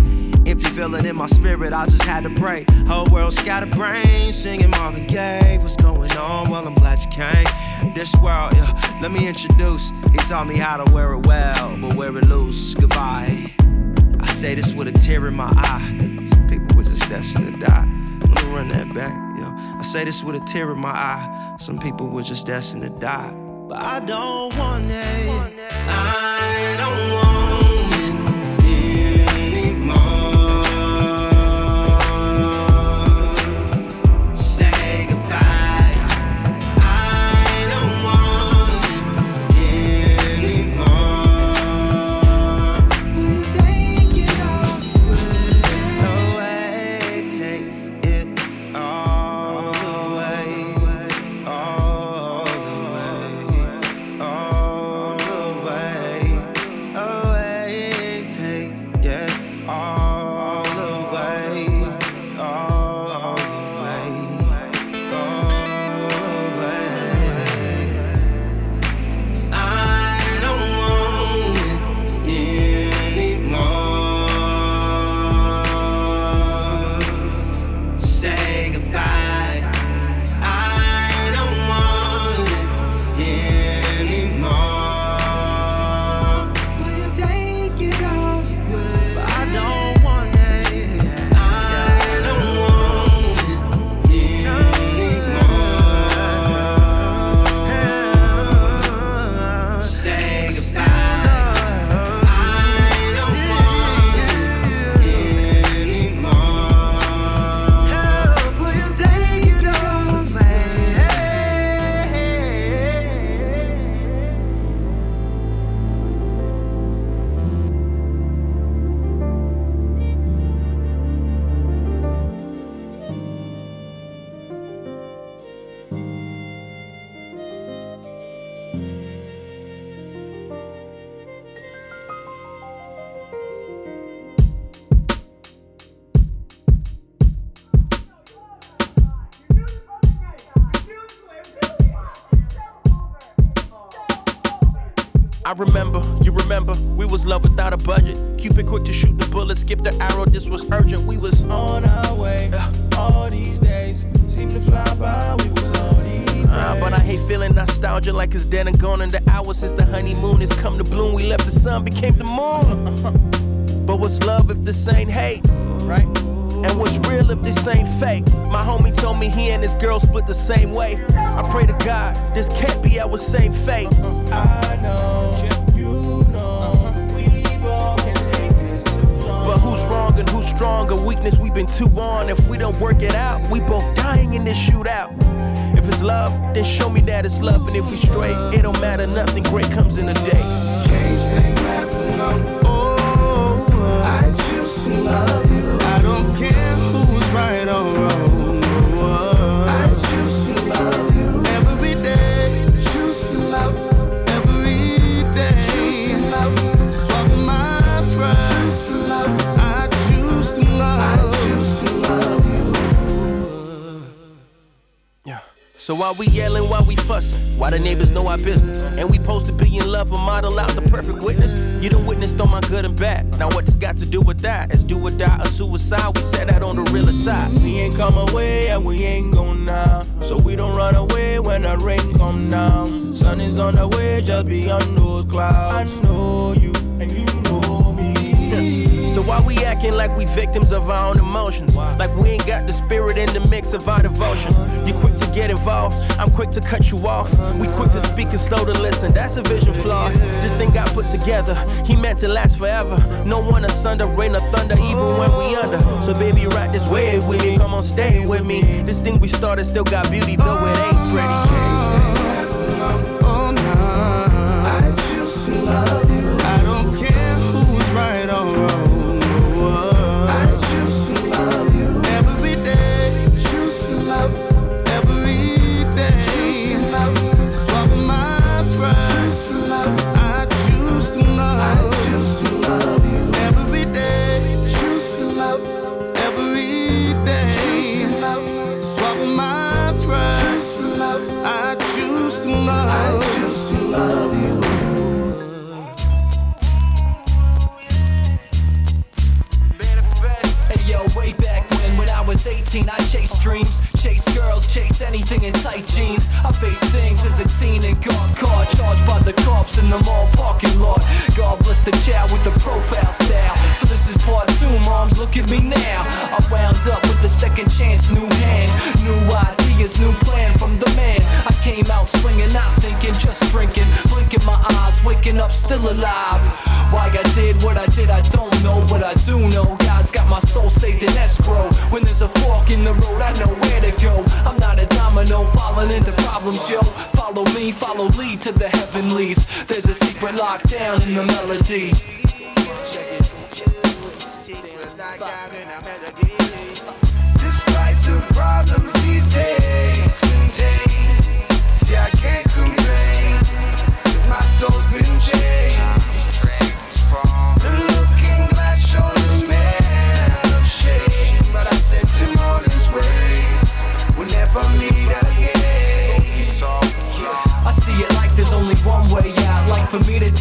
Speaker 9: Empty feeling in my spirit, I just had to pray. Whole world scattered brains, singing Marvin Gaye. What's going on? Well, I'm glad you came. This world, yeah, let me introduce. He taught me how to wear it well, but wear it loose. Goodbye. I say this with a tear in my eye. Some people were just destined to die. Let me run that back, yo. I say this with a tear in my eye. Some people were just destined to die. But I don't want it. I don't want
Speaker 8: sun, became the moon. but what's love if this ain't hate, right? And what's real if this ain't fake? My homie told me he and his girl split the same way. I pray to God, this can't be our same fate.
Speaker 12: I know, you know, we both can take this too long.
Speaker 8: But who's wrong and who's stronger? Weakness we've been too on. If we don't work it out, we both dying in this shootout. If it's love, then show me that it's love. And if we straight, it don't matter, nothing great comes in a day.
Speaker 12: Can't stay back for long. Oh, I choose to love
Speaker 8: So why we yelling, why we fussing? Why the neighbors know our business? And we supposed to be in love and model out the perfect witness. You done witnessed on my good and bad. Now what this got to do with that? It's do or die or suicide. We said that on the realer side.
Speaker 12: We ain't come away and we ain't gone now. So we don't run away when the rain come down. Sun is on the way just beyond those clouds. I just know you and you know me.
Speaker 8: So why we acting like we victims of our own emotions? Like we ain't got the spirit in the mix of our devotion. You quick to get involved, I'm quick to cut you off. We quick to speak and slow to listen, that's a vision flaw. This thing got put together, he meant to last forever. No one asunder, rain or thunder, even when we under. So baby, ride this wave with me, come on, stay with me. This thing we started still got beauty, though it ain't pretty.
Speaker 32: Chased anything in tight jeans. I faced things as a teen and got caught, charged by the cops in the mall parking lot. God bless the child with the profile style. So this is part two, moms, look at me now. I wound up with a second chance, new hand, new ideas, new plan from the man. I came out swinging, not thinking, just drinking, blinking my eyes, waking up still alive. Why I did what I did, I don't know, but I do know God's got my soul saved in escrow. When there's a fork in the road, I know where to go. I'm not a domino falling into problems, yo. Follow me, follow lead to the heavenlies. There's a secret locked down in the melody.
Speaker 12: Despite the problems these days
Speaker 32: for me to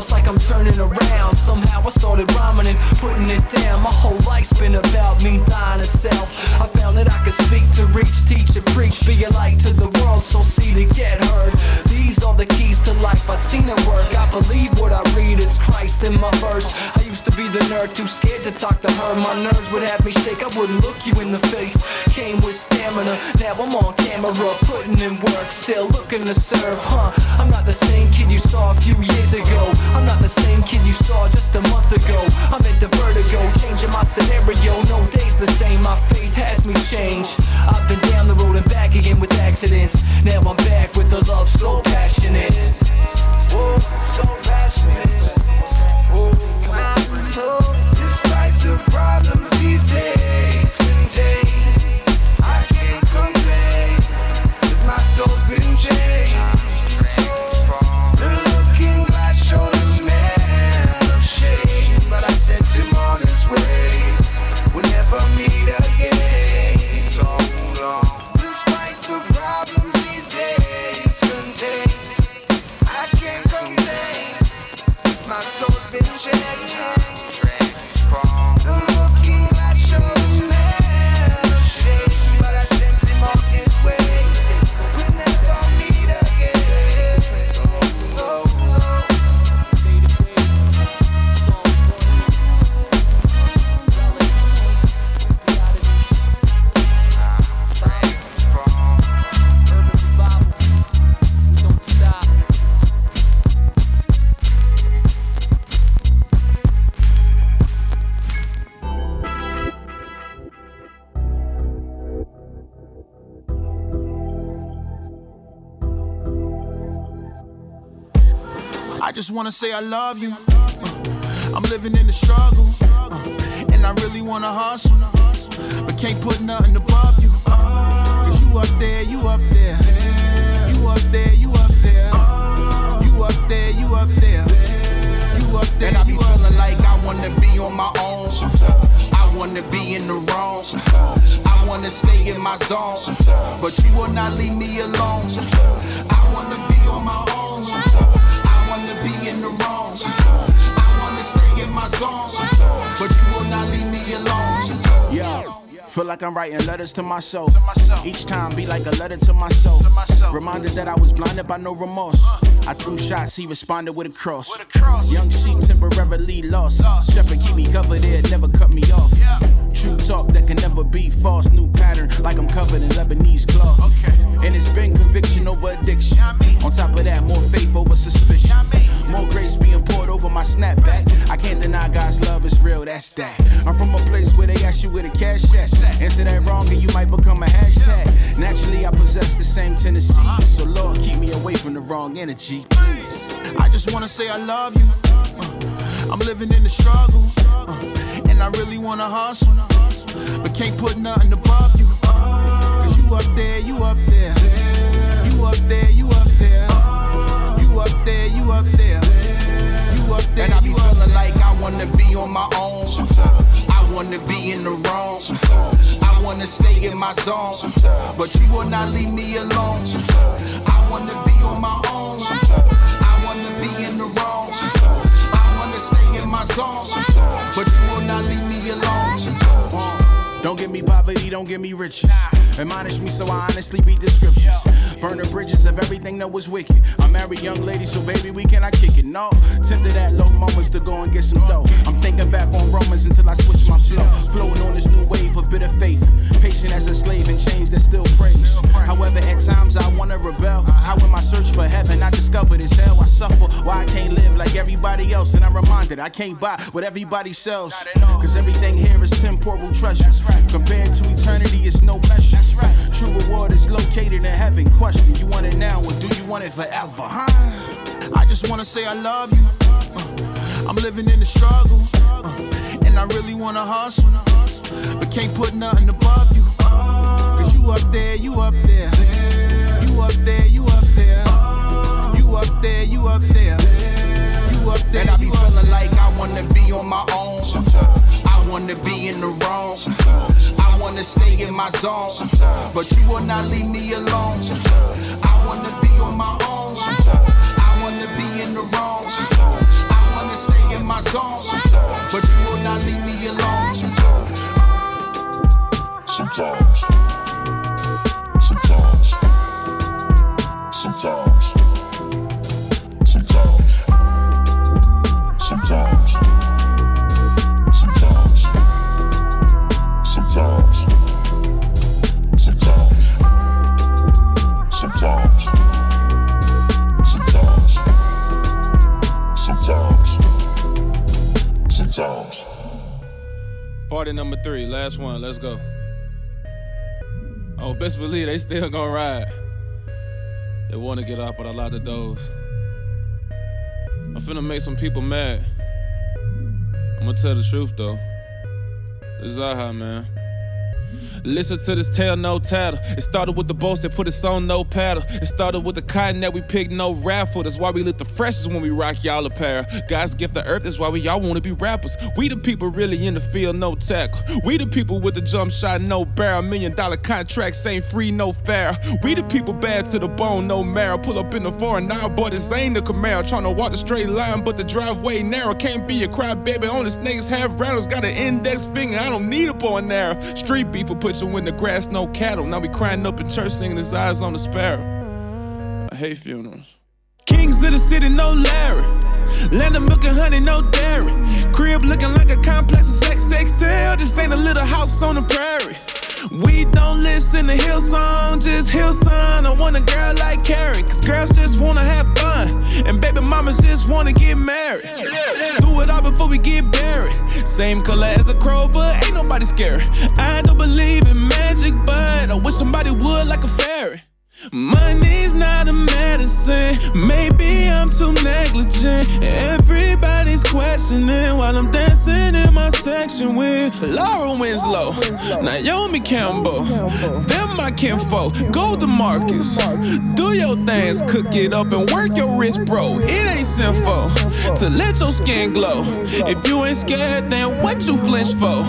Speaker 32: it's like I'm turning around. Somehow I started rhyming and putting it down. My whole life's been about me dying to self. I found that I could speak to reach, teach and preach, be a light to the world, so see to get heard. These are the keys to life. I seen it work. I believe what I read is Christ in my verse. I used to be the nerd too scared to talk to her. My nerves would have me shake. I wouldn't look you in the face. Came with stamina. Now I'm on camera, putting in work, still looking to serve, huh? I'm not the same kid you saw a few years ago. I'm not the same kid you saw just a month ago. I'm at the vertigo, changing my scenario. No day's the same. My faith has me changed. I've been down the road and back again with accidents. Now I'm back with a love so passionate.
Speaker 12: Oh, so passionate. Despite
Speaker 8: just wanna say I love you. Uh, I'm living in the struggle, uh, and I really wanna hustle, but can't put nothing above you. Uh, Cause you up there, you up there, you up there, you up there, you up there, you up there, you up there. And I be feeling like I wanna be on my own. I wanna be in the wrong. I wanna stay in my zone, but you will not leave me alone. I wanna be on my own. In the wrong. I wanna stay in my zone, but you will not leave me alone. Yeah. Feel like I'm writing letters to myself. Each time be like a letter to myself. Reminded that I was blinded by no remorse. I threw shots, he responded with a cross. Young sheep temporarily lost. Shepherd keep me covered, it never cut me off. True talk that can never be false. New pattern, like I'm covered in Lebanese cloth. And it's been conviction over addiction. On top of that, more faith over suspicion. More grace being poured over my snapback. I can't deny God's love is real, that's that. I'm from a place where they ask you where the cash at. Answer that wrong and you might become a hashtag. Naturally, I possess the same tendencies. So, Lord, keep me away from the wrong energy, please. I just wanna say I love you. Uh, I'm living in the struggle. uh, and I really wanna hustle. But can't put nothing above you. Uh, Cause you up there, you up there. You up there, you up there. You up there, you up there. You up there. And I be feeling like I wanna be on my own. I wanna be in the wrong. I wanna stay in my zone. But you will not leave me alone. I wanna be on my own. I my. But you will not leave me alone. Don't give me poverty, don't give me riches. Admonish me so I honestly read the scriptures. Burn the bridges of everything that was wicked. I'm married young lady, so baby, we cannot kick it. No, tempted at low moments to go and get some dough. I'm thinking back on Romans until I switch my flow. Flowing on this new wave of bitter faith. Patient as a slave in chains that still praise. However, at times I wanna rebel. How in my search for heaven, I discover this hell. I suffer why I can't live like everybody else. And I'm reminded I can't buy what everybody sells. Cause everything here is temporal treasure. Compared to eternity, it's no measure. True reward is located in heaven. Question, you want it now or do you want it forever? Huh? I just wanna say I love you. Uh, I'm living in the struggle. uh, and I really wanna hustle. But can't put nothing above you. Uh, Cause you up there, you up there. You up there, you up there. You up there, you up there. You up there. I be feeling like I wanna be on my own. I wanna be in the wrong. I wanna stay in my zone. But you will not leave me alone. I wanna be on my own. I wanna be in the wrong. I wanna stay in my zone. But you will not leave me alone.
Speaker 33: Sometimes. Sometimes. Sometimes. Sometimes. Sometimes.
Speaker 34: Party number three, last one. Let's go. Oh, best believe they still gonna ride. They wanna get off, but I lock the doors. I'm finna make some people mad. I'm gonna tell the truth though. Is Zaha, man. Listen to this tale, no tattle. It started with the boats that put us on no paddle. It started with the cotton that we picked, no raffle. That's why we look the freshest when we rock y'all apparel. God's gift to earth, that's why we all wanna be rappers. We the people really in the field, no tackle. We the people with the jump shot, no barrel. Million dollar contracts ain't free, no fair. We the people bad to the bone, no marrow. Pull up in the foreign now, boy, this ain't the Camaro. Tryna walk the straight line, but the driveway narrow. Can't be a cry, baby. On the snakes have rattles. Got an index finger, I don't need a bow and arrow. Street beef will put you in the grass, no cattle. Now we crying up in church, singing his eyes on the sparrow. I hate funerals. Kings of the city, no Larry. Land of milk and honey, no dairy. Crib looking like a complex of XXL. This ain't a little house on the prairie. We don't listen to Hillsong, just Hillsong. I want a girl like Carrie, cause girls just wanna have fun. And baby mamas just wanna get married. Do it all before we get buried. Same color as a crow, but ain't nobody scared. I don't believe in magic, but I wish somebody would like a fairy. Money's not a medicine. Maybe I'm too negligent. Everybody's questioning while I'm dancing in my section with Laura Winslow, Naomi Campbell. Them my kinfolk. Go to Marcus. Do your things, cook it up and work your wrist, bro. It ain't sinful to let your skin glow. If you ain't scared, then what you flinch for?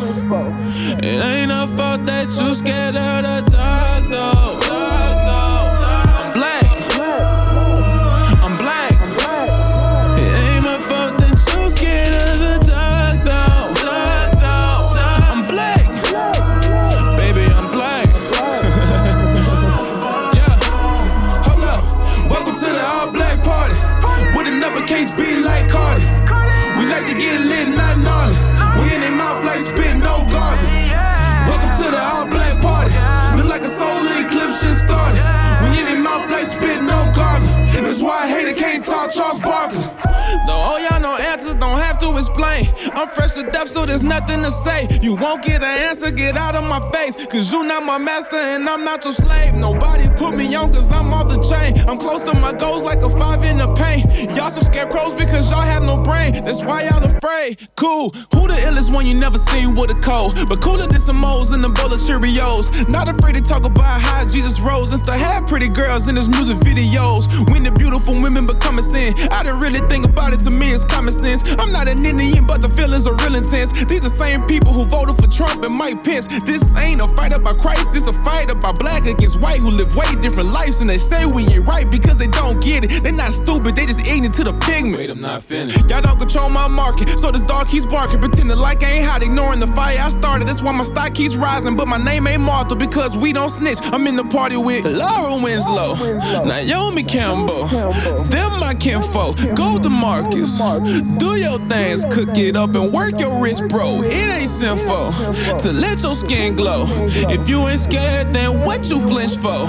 Speaker 34: It ain't a fault that you scared of the dark, though. Though all explain. I'm fresh to death, so there's nothing to say. You won't get an answer, get out of my face. Cause you not my master and I'm not your slave. Nobody put me on cause I'm off the chain. I'm close to my goals like a five in the paint. Y'all some scarecrows because y'all have no brain. That's why y'all afraid. Cool. Who the illest one you never seen with a cold? But cooler than some moles in a bowl of Cheerios. Not afraid to talk about how Jesus rose. It's to have pretty girls in his music videos. When the beautiful women become a sin. I didn't really think about it to me, it's common sense. I'm not an Indian, but the feelings are real intense. These the same people who voted for Trump and Mike Pence. This ain't a fight about Christ, it's a fight about black against white who live way different lives. And they say we ain't right because they don't get it. They not stupid, they just ignorant to the pigment.
Speaker 35: Wait, I'm not finished.
Speaker 34: Y'all don't control my market, so this dog keeps barking, pretending like I ain't hot, ignoring the fire I started. That's why my stock keeps rising, but my name ain't Martha because we don't snitch. I'm in the party with Laura Winslow, Naomi Campbell, them my kinfolk. Go to Marcus, do your things, cook it up and work your wrist, bro. It ain't sinful to let your skin glow. If you ain't scared, then what you flinch for?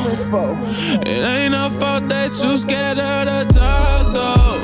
Speaker 34: It ain't a fault that you scared of the dark, though.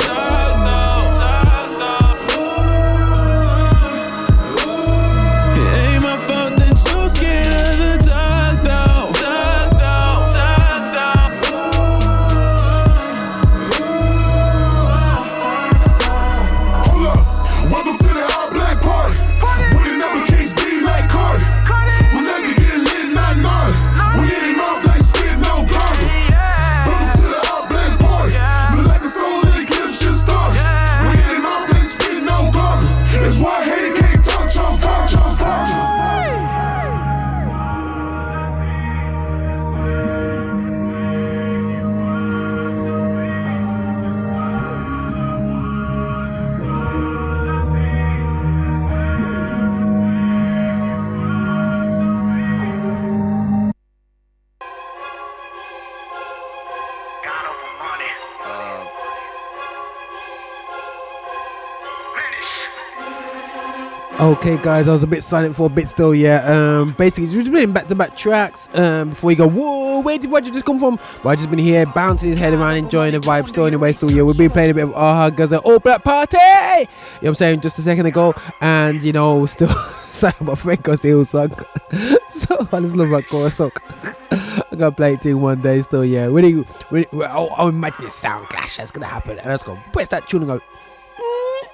Speaker 2: Okay, guys, I was a bit silent for a bit still. Yeah, um, basically, we've been back to back tracks. Um, before you go, whoa, where did Roger just come from? Well, I just been here bouncing his head around, enjoying the vibe. Still, anyway, still, yeah, we've been playing a bit of Aha Gazelle All Black Party. You know what I'm saying? Just a second ago, and you know, still, sorry, my friend got still sunk. so I just love that chorus song. I'm gonna play it to one day. Still, yeah, really, really. I'll, I'll imagine this sound clash that's gonna happen, and I let's go press that tune and go.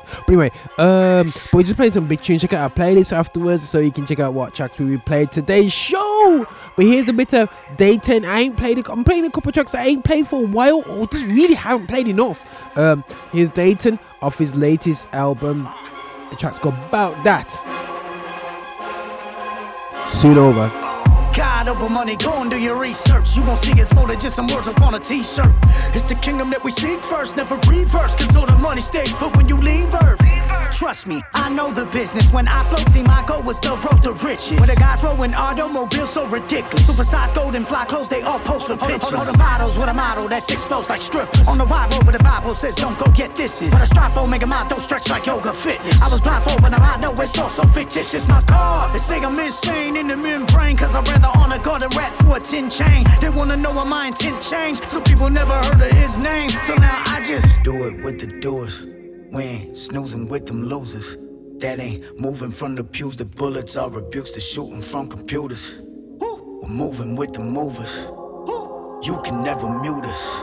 Speaker 2: But anyway, um, but we just played some big tunes. Check out our playlist afterwards so you can check out what tracks we played today's show. But here's the bit of Datin. I ain't played. I'm playing a couple tracks I ain't played for a while, or just really haven't played enough. Um, here's Datin off his latest album. The track's called About That. Soon over.
Speaker 36: Over money, go and do your research. You won't see it's more than just some words upon a t-shirt. It's the kingdom that we seek first, never reverse. Cause all the money stays put when you leave Earth. Trust me, I know the business. When I float, see my goal was the road to riches. When the guys rolling automobiles so ridiculous. Supersized golden fly clothes, they all post for pictures. All the models with a model that six flows like strippers. On the wide road where the Bible says don't go get dishes. But I strive for make a mind don't stretch like yoga fitness. I was blindfolded, but now I know it's all so fictitious. My God, they say I'm insane in the membrane. Cause I rather honor God and rap for a tin chain. They wanna know why my intent changed. So people never heard of his name. So now I just do it with the doers. We ain't snoozing with them losers. That ain't moving from the pews. The bullets are rebukes to shooting from computers. We're moving with the movers. You can never mute us.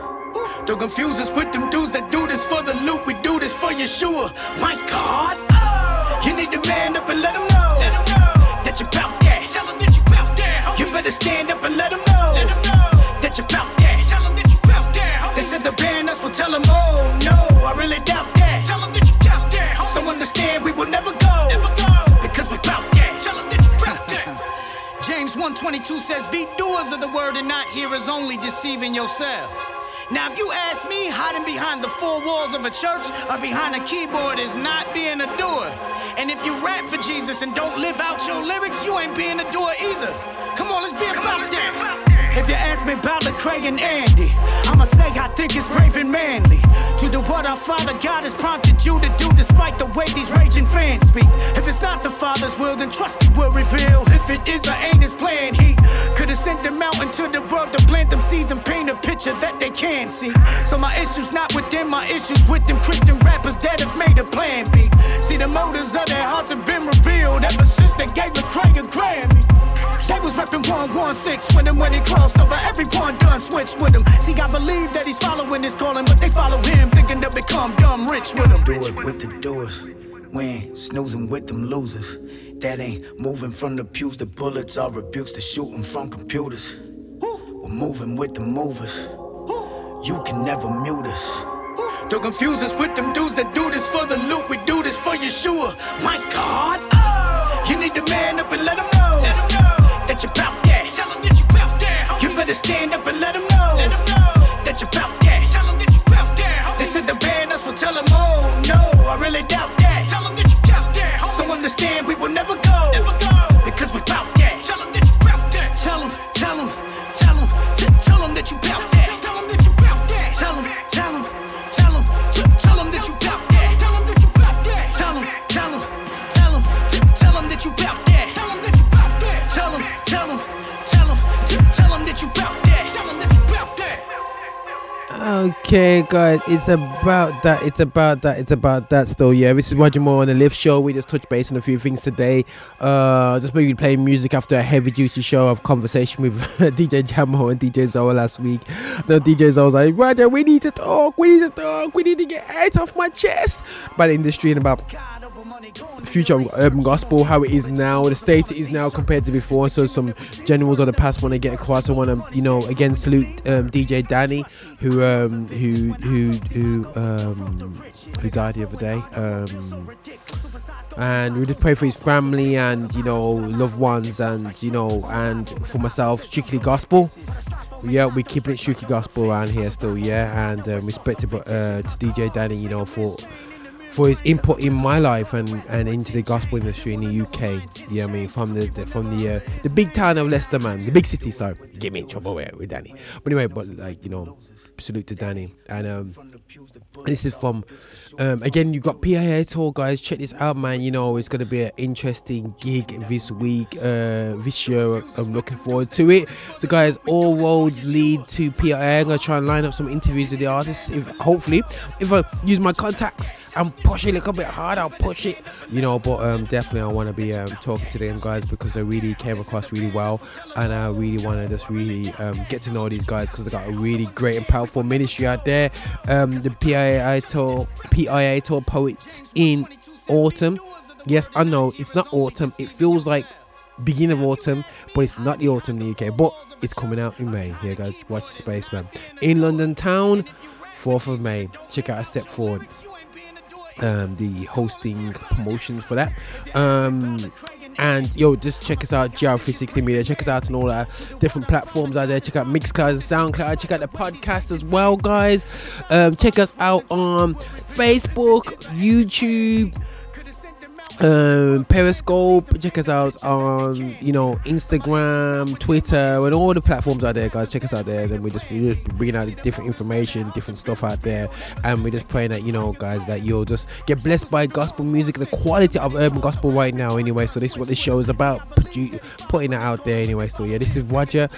Speaker 36: Don't confuse us with them dudes that do this for the loot. We do this for Yeshua. My God. You need to man up and let them know, that you're bout that. Tell them that you bout that. You better stand up and let them know, that you're bout that. Tell them that you bout that. They said the ban us, will tell them, oh no, I really doubt understand we will never go, Never go. because we bout that. Tell them that you bout that. James 122 says, Be doers of the word and not hearers only, deceiving yourselves. Now, if you ask me, hiding behind the four walls of a church or behind a keyboard is not being a doer. And if you rap for Jesus and don't live out your lyrics, you ain't being a doer either. Come on, let's be about that. If you ask me about Lecrae and Andy, I'ma say I think it's brave and manly. To do what our Father God has prompted you to do, despite the way these raging fans speak. If it's not the Father's will, then trust He will reveal. If it is or ain't His plan, He could have sent them out into the world to plant them seeds and paint a picture that they can see. So my issues not with them, my issues with them Christian rappers that have made a plan B. See the motives of their hearts have been revealed ever since they gave Lecrae a Grammy. They was reppin' 116 with him when he crossed over. Everyone done switched with him. See, I believe that he's following his calling, but they follow him, thinking they'll become dumb rich with him. Do it with the doers. We ain't snoozing with them losers. That ain't moving from the pews. The bullets are rebukes to shooting from computers. We're moving with the movers. You can never mute us. Don't confuse us with them dudes that do this for the loot. We do this for Yeshua. My God. Oh. You need to man up and let them know, that you're bout that. Tell them better stand up and let them know, that you're bout that. Tell them that you bout that. They said the ban us will tell them, oh no, I really doubt that. Tell them that you doubt that. So understand we will never go, never go. because we bout that. Tell them that you bout that. Tell them, tell them, tell them, tell them that you're bout that.
Speaker 2: Okay, guys, it's about that. It's about that. It's about that. Still, yeah. This is Roger Moore on the Lift Show. We just touched base on a few things today. Uh, just maybe playing music after a heavy duty show of conversation with DJ Jamo and DJ Zoa last week. No, DJ Zoa was like, Roger, we need to talk. We need to talk. We need to get it off my chest about the industry and about future of urban gospel, how it is now, the state it is now compared to before. So some generals of the past want to get across. I want to, you know, again salute um, DJ Danny, who um, who who who um, who died the other day. Um, and we just pray for his family and you know loved ones and you know and for myself strictly gospel yeah we're keeping it strictly gospel around here still yeah and um, respect to, uh, to dj danny you know for for his input in my life and, and into the gospel industry in the UK. Yeah, I mean from the, the from the uh, the big town of Leicester, man, the big city. Sorry, get me in trouble with, with Danny. But anyway, but like you know, salute to Danny. And um, this is from um, again. you've got PIA tour, guys. Check this out, man. You know it's gonna be an interesting gig this week, uh, this year. I'm looking forward to it. So, guys, all roads lead to PIA. I'm gonna try and line up some interviews with the artists. If hopefully, if I use my contacts and push it a little bit hard, I'll push it. You know, but um, definitely I want to be um, talking to them guys because they really came across really well, and I really want to just really um, get to know these guys because they got a really great and powerful ministry out there. Um, the PIA tour, PIA tour poets in autumn. Yes, I know it's not autumn. It feels like beginning of autumn, but it's not the autumn in the UK. But it's coming out in May. Here, guys, watch space, man. In London town, 4th of May. Check out a step forward. Um, the hosting promotions for that. Um, and yo, just check us out, GL360 Media. Check us out on all our different platforms out there. Check out Mixcloud and SoundCloud. Check out the podcast as well, guys. Um, check us out on Facebook, YouTube um periscope check us out on you know instagram twitter and all the platforms out there guys. Check us out there. Then we just we just bringing out different information different stuff out there. And we're just praying that you know guys that you'll just get blessed by gospel music the quality of urban gospel right now anyway. So this is what this show is about putting it out there anyway. So yeah this is roger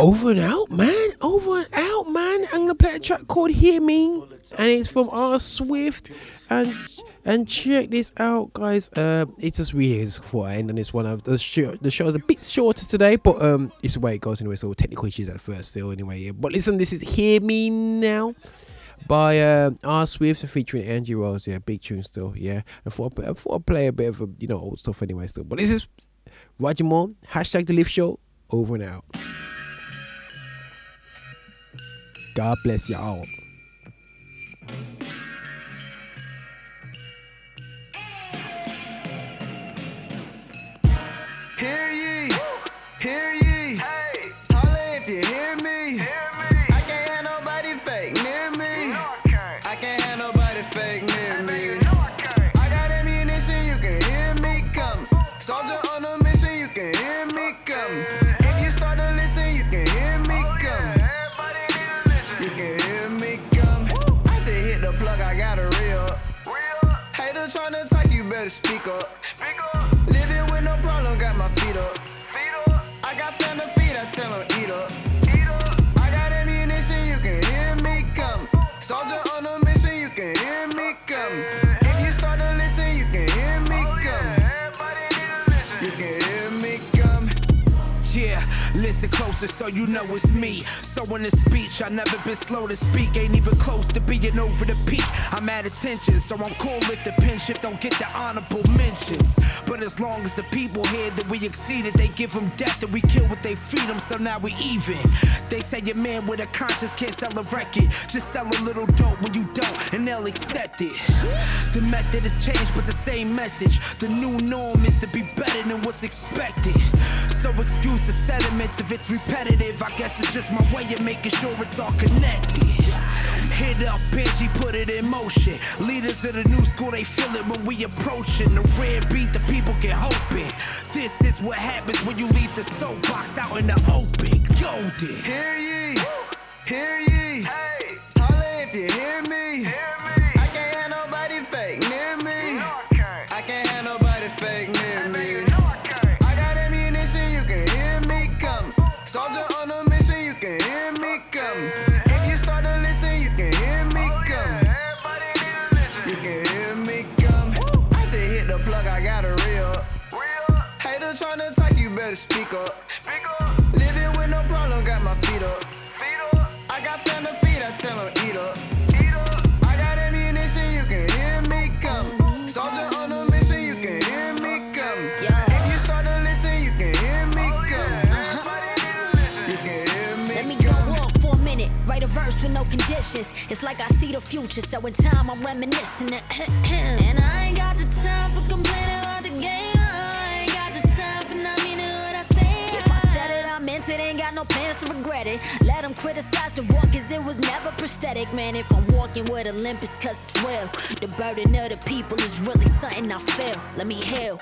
Speaker 2: over and out, man. Over and out, man. I'm gonna play a track called Hear Me, and it's from R Swift. And And check this out, guys. Um, it's just just before I end on this one. Uh, the show, the show is a bit shorter today, but um, it's the way it goes anyway. So technical issues at first, still anyway. Yeah. But listen, this is "Hear Me Now" by uh, R Swift featuring Angie Rose. Yeah, big tune still. Yeah, I thought I thought I'd play a bit of uh, you know old stuff anyway. Still, but this is Roger Moore. Hashtag the Lift Show. Over and out. God bless you all.
Speaker 37: Hear ye, hear ye. Holla if you hear me. I talk,
Speaker 24: so you know it's me. So in the speech, I never been slow to speak, ain't even close to being over the peak. I'm at attention, so I'm cool if the penship don't get the honorable mentions. But as long as the people hear that we exceeded, they give them death and we kill what they feed them, so now we even. They say a man with a conscience can't sell a record, just sell a little dope when you don't, and they'll accept it. The method has changed, but the same message. The new norm is to be better than what's expected. So excuse the sentiments if it's repetitive. I guess it's just my way of making sure it's all connected. Hit up, Benji, put it in motion. Leaders of the new school, they feel it when we approaching. The red beat, the people get hoping. This is what happens when you leave the soapbox out in the open. Golden.
Speaker 37: Hear ye, hear ye. Holla if you hear me. I with.
Speaker 38: It's like I see the future, so in time I'm reminiscing. and I ain't got the time for complaining it. Ain't got no plans to regret it. Let them criticize the walk, cause it was never prosthetic. Man, if I'm walking with limp, cause real. The burden of the people is really something I feel. Let me heal.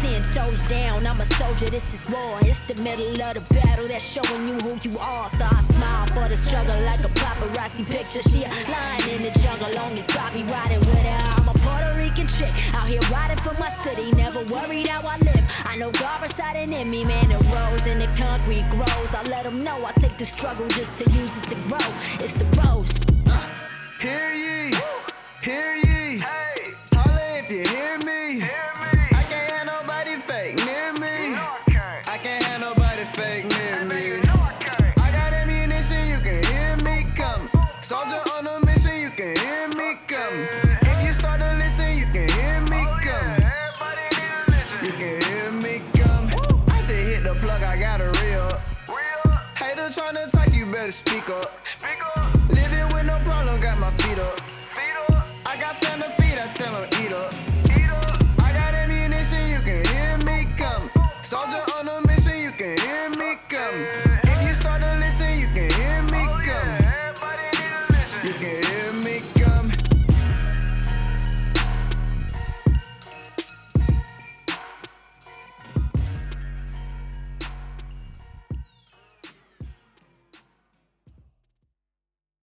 Speaker 38: Ten toes down, I'm a soldier, this is war. It's the middle of the battle that's showing you who you are. So I smile for the struggle like a paparazzi picture. She a lion in the jungle, long as Bobby riding with her. I'm a Puerto Rican chick out here riding for my city. Never worried how I live. I know God residing in me, man. The rose and the concrete. I let them know I take the struggle just to use it to grow. It's the rose.
Speaker 37: Hear ye, hear ye. Holla if you hear me. I can't